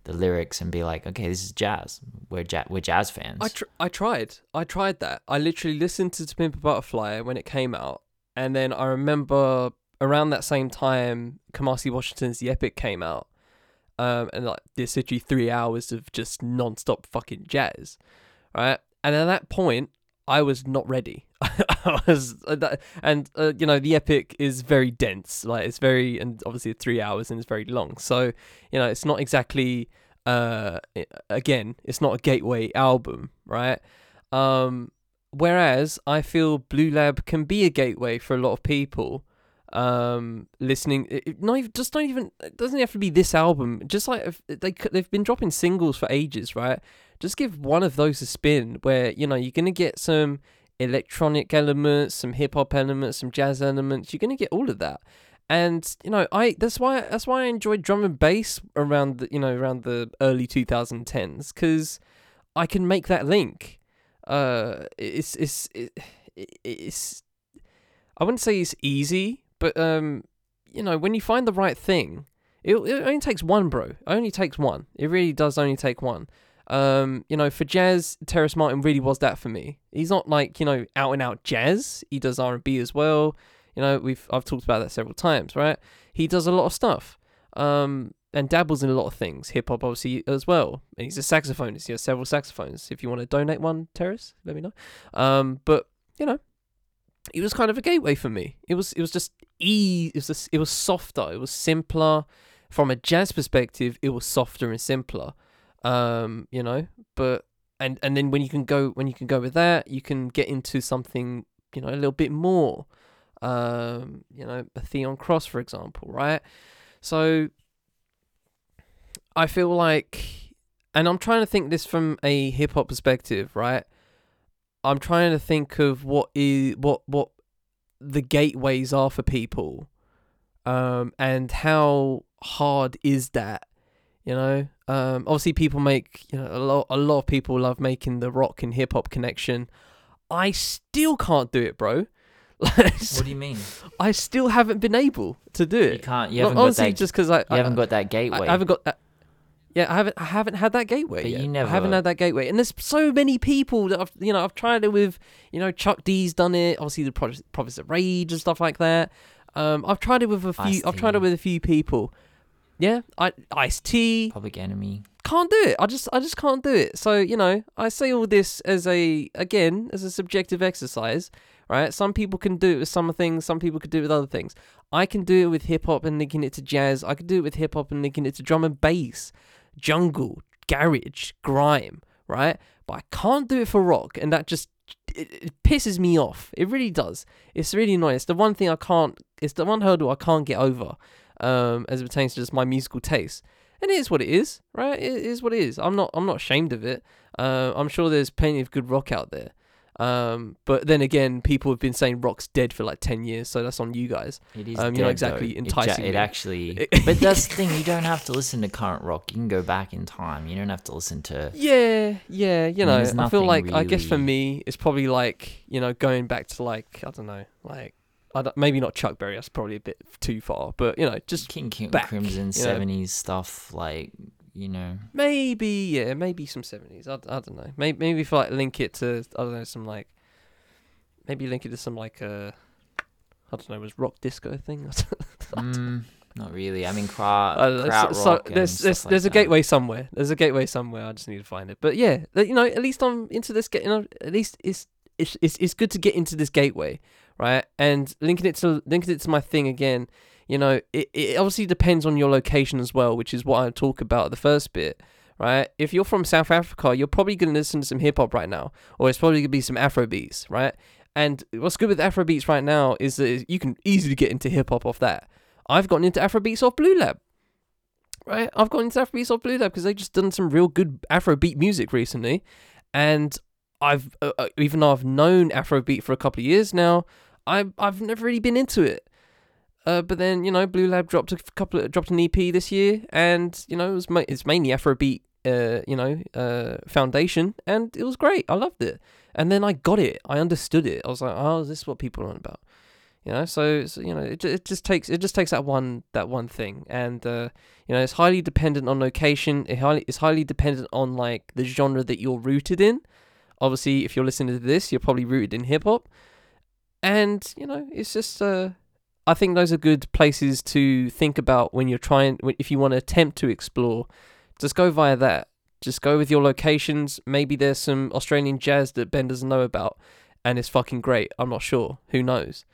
the lyrics and be like, okay, this is jazz. We're ja- we're jazz fans. I tr- I tried. I tried that. I literally listened to To Pimp a Butterfly when it came out, and then I remember around that same time, Kamasi Washington's The Epic came out, um, and like this literally three hours of just non-stop fucking jazz, right? And at that point, I was not ready. (laughs) I was, uh, and uh, you know, The Epic is very dense. Like it's very, and obviously three hours and it's very long. So you know, it's not exactly uh again it's not a gateway album right um whereas i feel blue lab can be a gateway for a lot of people um listening it, not even just not even it doesn't have to be this album just like they they've been dropping singles for ages right just give one of those a spin where you know you're going to get some electronic elements some hip hop elements some jazz elements you're going to get all of that. And you know i that's why that's why i enjoyed drum and bass around the you know around the early 2010s because i can make that link. Uh it's it's it, it's i wouldn't say it's easy but um you know when you find the right thing it, it only takes one bro. It only takes one. It really does only take one um you know for jazz terrace martin really was that for me he's not like you know out and out jazz he does r&b as well you know, we've I've talked about that several times, right? He does a lot of stuff, um, and dabbles in a lot of things, hip hop obviously as well. And he's a saxophonist. He has several saxophones. If you want to donate one, Terrace, let me know. Um, but you know, it was kind of a gateway for me. It was it was just e. It was just, it was softer. It was simpler. From a jazz perspective, it was softer and simpler. Um, you know, but and and then when you can go when you can go with that, you can get into something you know a little bit more um, you know, a Theon Cross, for example, right? So I feel like, and I'm trying to think this from a hip hop perspective, right? I'm trying to think of what is what what the gateways are for people, um, and how hard is that? You know, um, obviously people make you know a lot. A lot of people love making the rock and hip hop connection. I still can't do it, bro. (laughs) What do you mean? I still haven't been able to do it. You can't. You Not haven't got honestly, that. just because I, you I haven't got that gateway. I haven't got that. Yeah, I haven't. I haven't had that gateway But yet. you never. I haven't had that gateway, and there's so many people that I've, you know, I've tried it with. You know, Chuck D's done it. Obviously, the Pro- Prophets of Rage and stuff like that. Um, I've tried it with a few. I've tried it with a few people. Yeah, I Ice T Public Enemy. can't do it. I just I just can't do it. So you know, I say all this as a again as a subjective exercise, right? Some people can do it with some things. Some people could do it with other things. I can do it with hip hop and linking it to jazz. I can do it with hip hop and linking it to drum and bass, jungle, garage, grime, right? But I can't do it for rock, and that just it, it pisses me off. It really does. It's really annoying. It's the one thing I can't. It's the one hurdle I can't get over, um, as it pertains to just my musical taste. And it is what it is, right? It is what it is. I'm not. I'm not ashamed of it. Uh, I'm sure there's plenty of good rock out there. Um, but then again, people have been saying rock's dead for like ten years, so that's on you guys. It is. Um, you're not exactly though. enticing It, me. it actually. (laughs) but that's the thing. You don't have to listen to current rock. You can go back in time. You don't have to listen to. Yeah, yeah, you know, I feel like I guess for me, it's probably like you know going back to like I don't know, like maybe not Chuck Berry. That's probably a bit too far, but you know, just King, King back, Crimson seventies stuff. Like you know. maybe yeah, maybe some seventies. I, I don't know. Maybe maybe if like link it to I don't know some like maybe link it to some like uh I don't know was rock disco thing. (laughs) Mm, not really. I mean, Kraut, I know, so, so rock. and there's there's like there's a gateway somewhere. There's a gateway somewhere. I just need to find it. But yeah, you know, at least I'm into this. You know, at least it's it's it's it's good to get into this gateway, right? And linking it to linking it to my thing again. You know, it it obviously depends on your location as well, which is what I talk about the first bit. Right, if you're from South Africa, you're probably gonna listen to some hip hop right now, or it's probably gonna be some Afro beats, right? And what's good with Afro beats right now is that you can easily get into hip hop off that. I've gotten into Afro beats off Blue Lab right? I've gotten into Afrobeats off Blue Lab because they've just done some real good Afrobeat music recently, and I've uh, uh, even though I've known Afrobeat for a couple of years now, I I've never really been into it. Uh, but then you know, Blue Lab dropped a couple of, dropped an EP this year, and you know it was ma- it's mainly Afrobeat, uh, you know, uh, foundation, and it was great. I loved it, and then I got it. I understood it. I was like, oh, is this what people are on about? You know, so, so you know, it, it just takes it just takes that one that one thing, and uh, you know, it's highly dependent on location. It highly it's highly dependent on like the genre that you're rooted in. Obviously, if you're listening to this, you're probably rooted in hip hop, and you know, it's just uh, I think those are good places to think about when you're trying if you want to attempt to explore. Just go via that. Just go with your locations. Maybe there's some Australian jazz that Ben doesn't know about, and it's fucking great. I'm not sure. Who knows?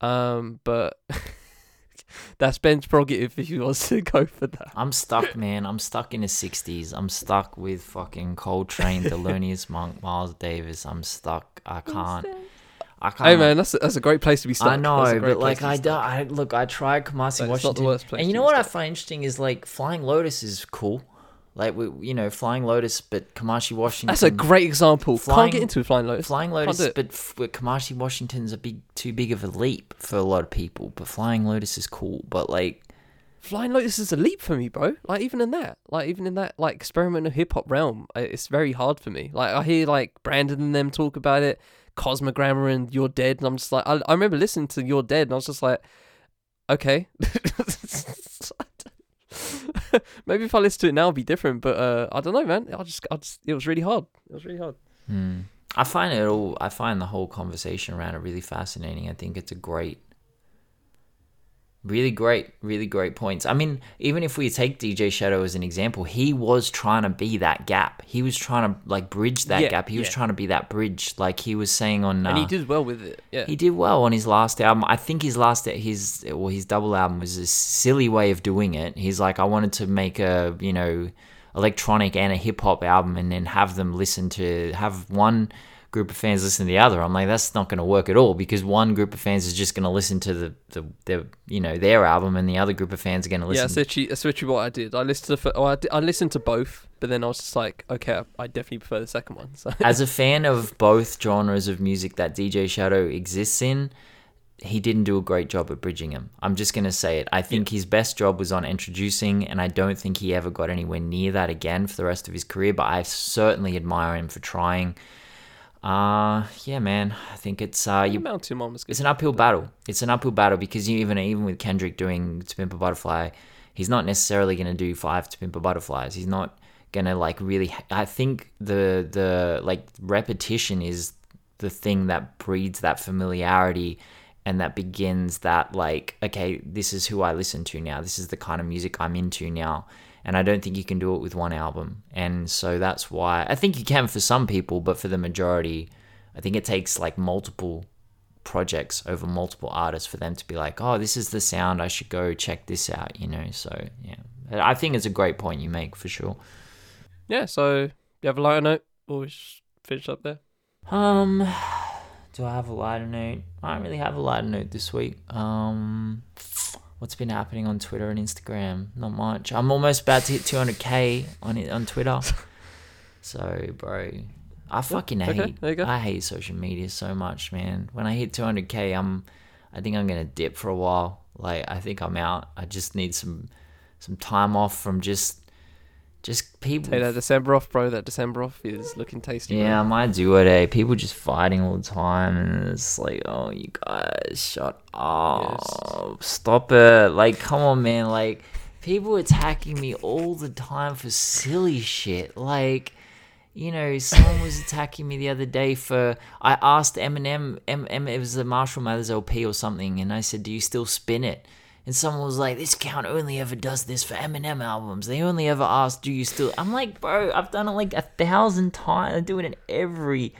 Um, but (laughs) that's Ben's prerogative if he wants to (laughs) go for that. I'm stuck, man. I'm stuck in the '60s. I'm stuck with fucking Coltrane, (laughs) Thelonious Monk, Miles Davis. I'm stuck. I can't. I can't. Hey man, that's a, that's a great place to be stuck. I know, but like I don't. I look. I tried Kamasi But it's not the Washington, worst place and you know what I find interesting is like Flying Lotus is cool. Like we, you know, Flying Lotus, but Kamasi Washington. That's a great example. Flying- Can't get into flying lotus. Flying Lotus, but f- Kamasi Washington's a big, too big of a leap for a lot of people. But Flying Lotus is cool. But like, Flying Lotus is a leap for me, bro. Like even in that, like even in that, like experimental hip hop realm, uh, it's very hard for me. Like I hear like Brandon and them talk about it, Cosmogramma and You're Dead, and I'm just like, I, I remember listening to You're Dead, and I was just like, okay. (laughs) Maybe if I listen to it now, it'll be different. But uh, I don't know, man. I just, I just, it was really hard. It was really hard. hmm. I find it all. I find the whole conversation around it really fascinating. I think it's a great, really great, really great points. I mean, even if we take DJ Shadow as an example, he was trying to be that gap. He was trying to like bridge that Yeah, gap. He was trying to be that bridge. Like he was saying on. Uh, And he did well with it. Yeah. He did well on his last album. I think his last his well his double album was a silly way of doing it. He's like I wanted to make a you know electronic and a hip hop album and then have them listen to have one group of fans listen to the other. I'm like that's not going to work at all because one group of fans is just going to listen to the, the the you know their album and the other group of fans are going to Yeah, listen. that's literally, that's literally what I did. I listened to oh, I, did, I listened to both, but then I was just like, okay, I, definitely prefer the second one. (laughs) So As a fan of both genres of music that DJ Shadow exists in, he didn't do a great job at bridging him. I'm just gonna say it. I think his best job was on Endtroducing, and I don't think he ever got anywhere near that again for the rest of his career. But I certainly admire him for trying. Uh yeah, man. I think it's uh you Mount Two Mom was good. it's an uphill battle. It's an uphill battle because you even even with Kendrick doing To Pimp a Butterfly, he's not necessarily going to do five To Pimp a Butterflies. He's not going to like really. I think the the like repetition is the thing that breeds that familiarity and that begins that like okay, this is who I listen to now. This is the kind of music I'm into now. And I don't think you can do it with one album. And so that's why I think you can for some people, but for the majority, I think it takes like multiple projects over multiple artists for them to be like, oh, this is the sound. I should go check this out, you know? So, yeah. I think it's a great point you make for sure. Yeah. So you have a lighter note, or we finish up there. Um, (sighs) do I have a lighter note? I don't really have a lighter note this week. Um, what's been happening on Twitter and Instagram? Not much. I'm almost about to hit 200k on it on Twitter. (laughs) So, bro, I fucking okay, hate. there you go. I hate social media so much, man. When I hit 200k, I'm. I think I'm gonna dip for a while. Like I think I'm out. I just need some, some time off from just, just people. Take that December off, bro. That December off is looking tasty. Yeah, I bro. might do it, eh? People just fighting all the time, and it's like, oh, you guys, shut up. Stop it. Like, come on, man. Like, people attacking me all the time for silly shit. Like, you know, someone was attacking me the other day for. I asked Eminem, M, M, it was the Marshall Mathers LP or something, and I said, do you still spin it? And someone was like, this account only ever does this for Eminem albums. They only ever ask, do you still. I'm like, bro, I've done it like a thousand times. I do it in every.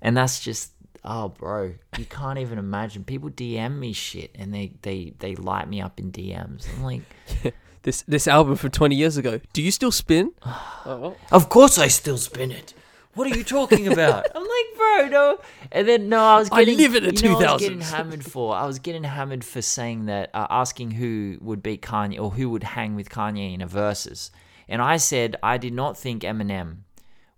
And that's just. Oh, bro, you can't even imagine. People DM me shit and they, they, they light me up in DMs. I'm like, (laughs) This this album from 20 years ago. Do you still spin? (sighs) oh, well. Of course I still spin it. What are you talking about? (laughs) I'm like, no. And then no, I was getting. I live in the know what I was getting hammered for. I was getting hammered for saying that, uh, asking who would beat Kanye or who would hang with Kanye in a versus, and I said I did not think Eminem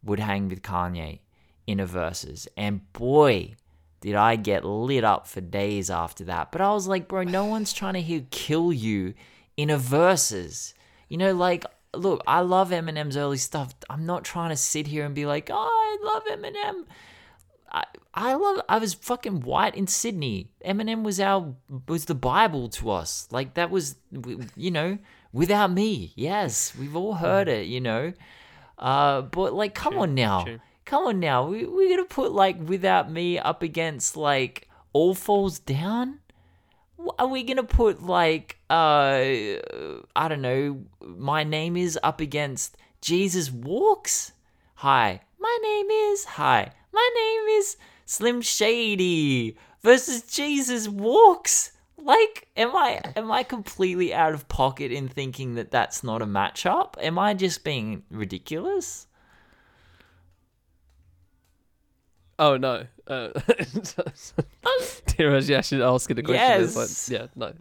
would hang with Kanye in a versus, and boy. Did I get lit up for days after that? But I was like, bro, no one's trying to hear kill you in a versus. You know, like, look, I love Eminem's early stuff. I'm not trying to sit here and be like, oh, I love Eminem. I, I love. I was fucking white in Sydney. Eminem was our was the Bible to us. Like that was, you know, without me. Yes, we've all heard it. You know, uh, but like, come True, on now, true. come on now. We we're gonna put like without me up against like all falls down. Are we gonna put like uh I don't know, my name is up against Jesus walks? Hi, my name is Hi, my name is Slim Shady versus Jesus walks. Like, am I am I completely out of pocket in thinking that that's not a matchup? Am I just being ridiculous? Oh no. Uh, (laughs) Tiraj Yashin asking the question. It's Yes. like, yeah, no.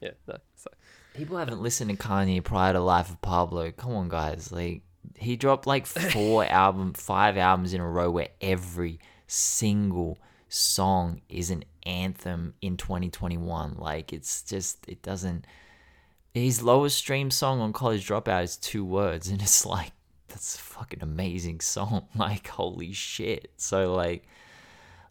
Yeah, no. So, People haven't listened to Kanye prior to Life of Pablo. Come on, guys. Like he dropped like four (laughs) album, five albums in a row where every single song is an anthem in 2021. Like it's just it doesn't. His lowest stream song on College Dropout is two words, and it's like that's a fucking amazing song. (laughs) Like holy shit. So like,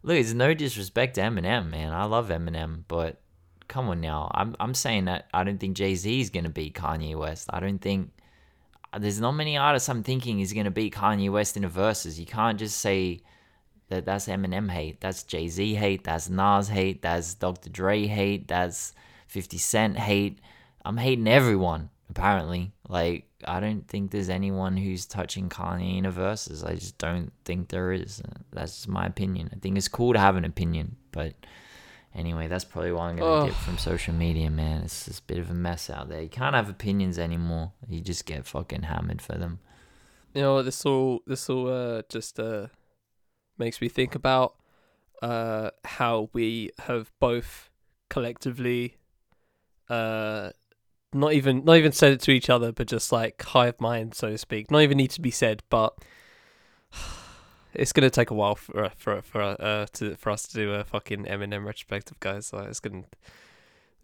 look, it's no disrespect to Eminem, man. I love Eminem, but come on now. I'm I'm saying that I don't think Jay Z is gonna beat Kanye West. I don't think there's not many artists I'm thinking is gonna beat Kanye West in a verses. You can't just say that that's Eminem hate. That's Jay Z hate. That's Nas hate. That's Dr. Dre hate. That's 50 Cent hate. I'm hating everyone apparently. Like I don't think there's anyone who's touching Kanye in a verses. I just don't think there is. That's my opinion. I think it's cool to have an opinion, but Anyway, that's probably why I'm gonna Oh. dip from social media, man. It's just a bit of a mess out there. You can't have opinions anymore. You just get fucking hammered for them. you know what? This all this all uh, just uh, makes me think about uh, how we have both collectively uh, not even not even said it to each other, but just like hive mind, so to speak. Not even need to be said, but it's gonna take a while for for for uh to for us to do a fucking Eminem retrospective, guys. So it's gonna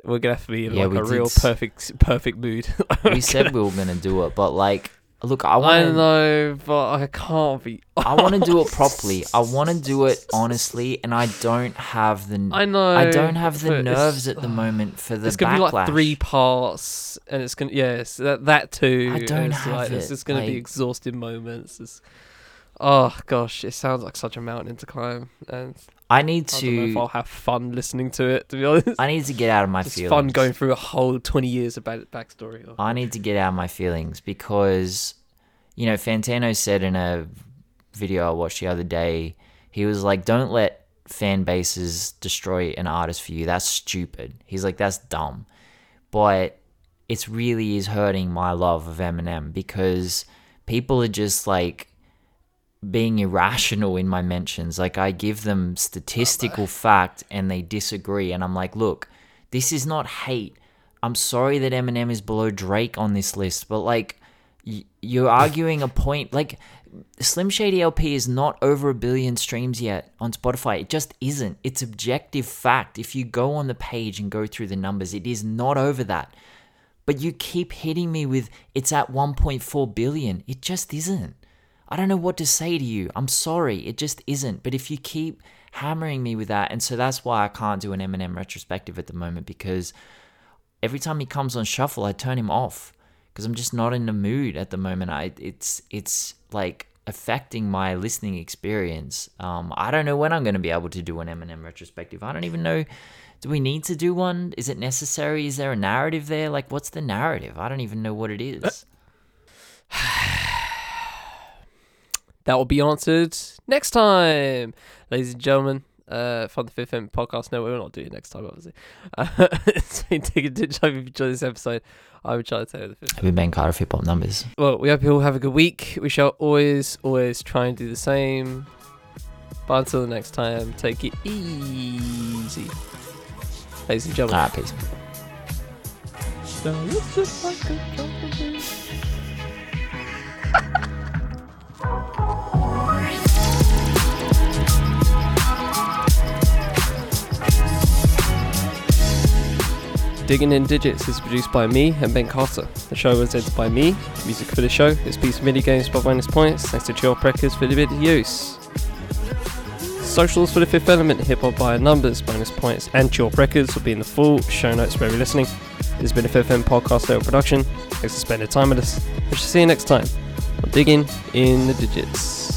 we're gonna have to be in Yeah, like a real s- perfect perfect mood. (laughs) we said we were gonna do it, but like, look, I I want to. know, but I can't be. (laughs) I want to do it properly. I want to do it honestly, and I don't have the. I know. I don't have the nerves at the (sighs) moment for the It's gonna backlash. be like three parts, and it's gonna yes that that too. I don't it's have like, It's it, just gonna be like- exhausting moments. It's, oh gosh, it sounds like such a mountain to climb, and I need I don't know if to. I'll have fun listening to it. To be honest, I need to get out of my it's feelings. fun going through a whole twenty years about it backstory. Or, I need to get out of my feelings because, you know, Fantano said in a video I watched the other day, he was like, don't let fan bases destroy an artist for you. That's stupid. He's like, that's dumb. But it's really is hurting my love of Eminem because people are just like being irrational in my mentions. Like I give them statistical fact and they disagree. And I'm like, look, this is not hate. I'm sorry that Eminem is below Drake on this list, but like y- you're arguing a point. Like Slim Shady LP is not over a billion streams yet on Spotify. It just isn't. It's objective fact. If you go on the page and go through the numbers, it is not over that. But you keep hitting me with it's at 1.4 billion. It just isn't. I don't know what to say to you. I'm sorry. It just isn't. But if you keep hammering me with that, and so that's why I can't do an Eminem retrospective at the moment because every time he comes on shuffle, I turn him off because I'm just not in the mood at the moment. I it's it's like affecting my listening experience. Um, I don't know when I'm going to be able to do an Eminem retrospective. I don't even know. Do we need to do one? Is it necessary? Is there a narrative there? Like, what's the narrative? I don't even know what it is. That will be answered next time, ladies and gentlemen. Uh, from the Fifth Element Podcast No, We're not doing it next time, obviously. Uh, it's been Dig Ditch. I hope you enjoyed this episode. I'm Charlie Taylor, the Fifth Have you been Carter Hip Hop numbers? Well, we hope you all have a good week. We shall always, always try and do the same. But until the next time, take it easy. Ladies and gentlemen. Alright, peace. (laughs) Digging in Digits is produced by me and Ben Carter. The show was edited by me. Music for the show is of Mini Games by Bonus Points, thanks to Chill Records for the bit of use. Socials for the Fifth Element, Hip Hop by Numbers, Bonus Points, and Chill Records will be in the full show notes for every listening. This has been a Fifth Element podcast Network production. Thanks for spending time with us. We shall see you next time on Digging in the Digits.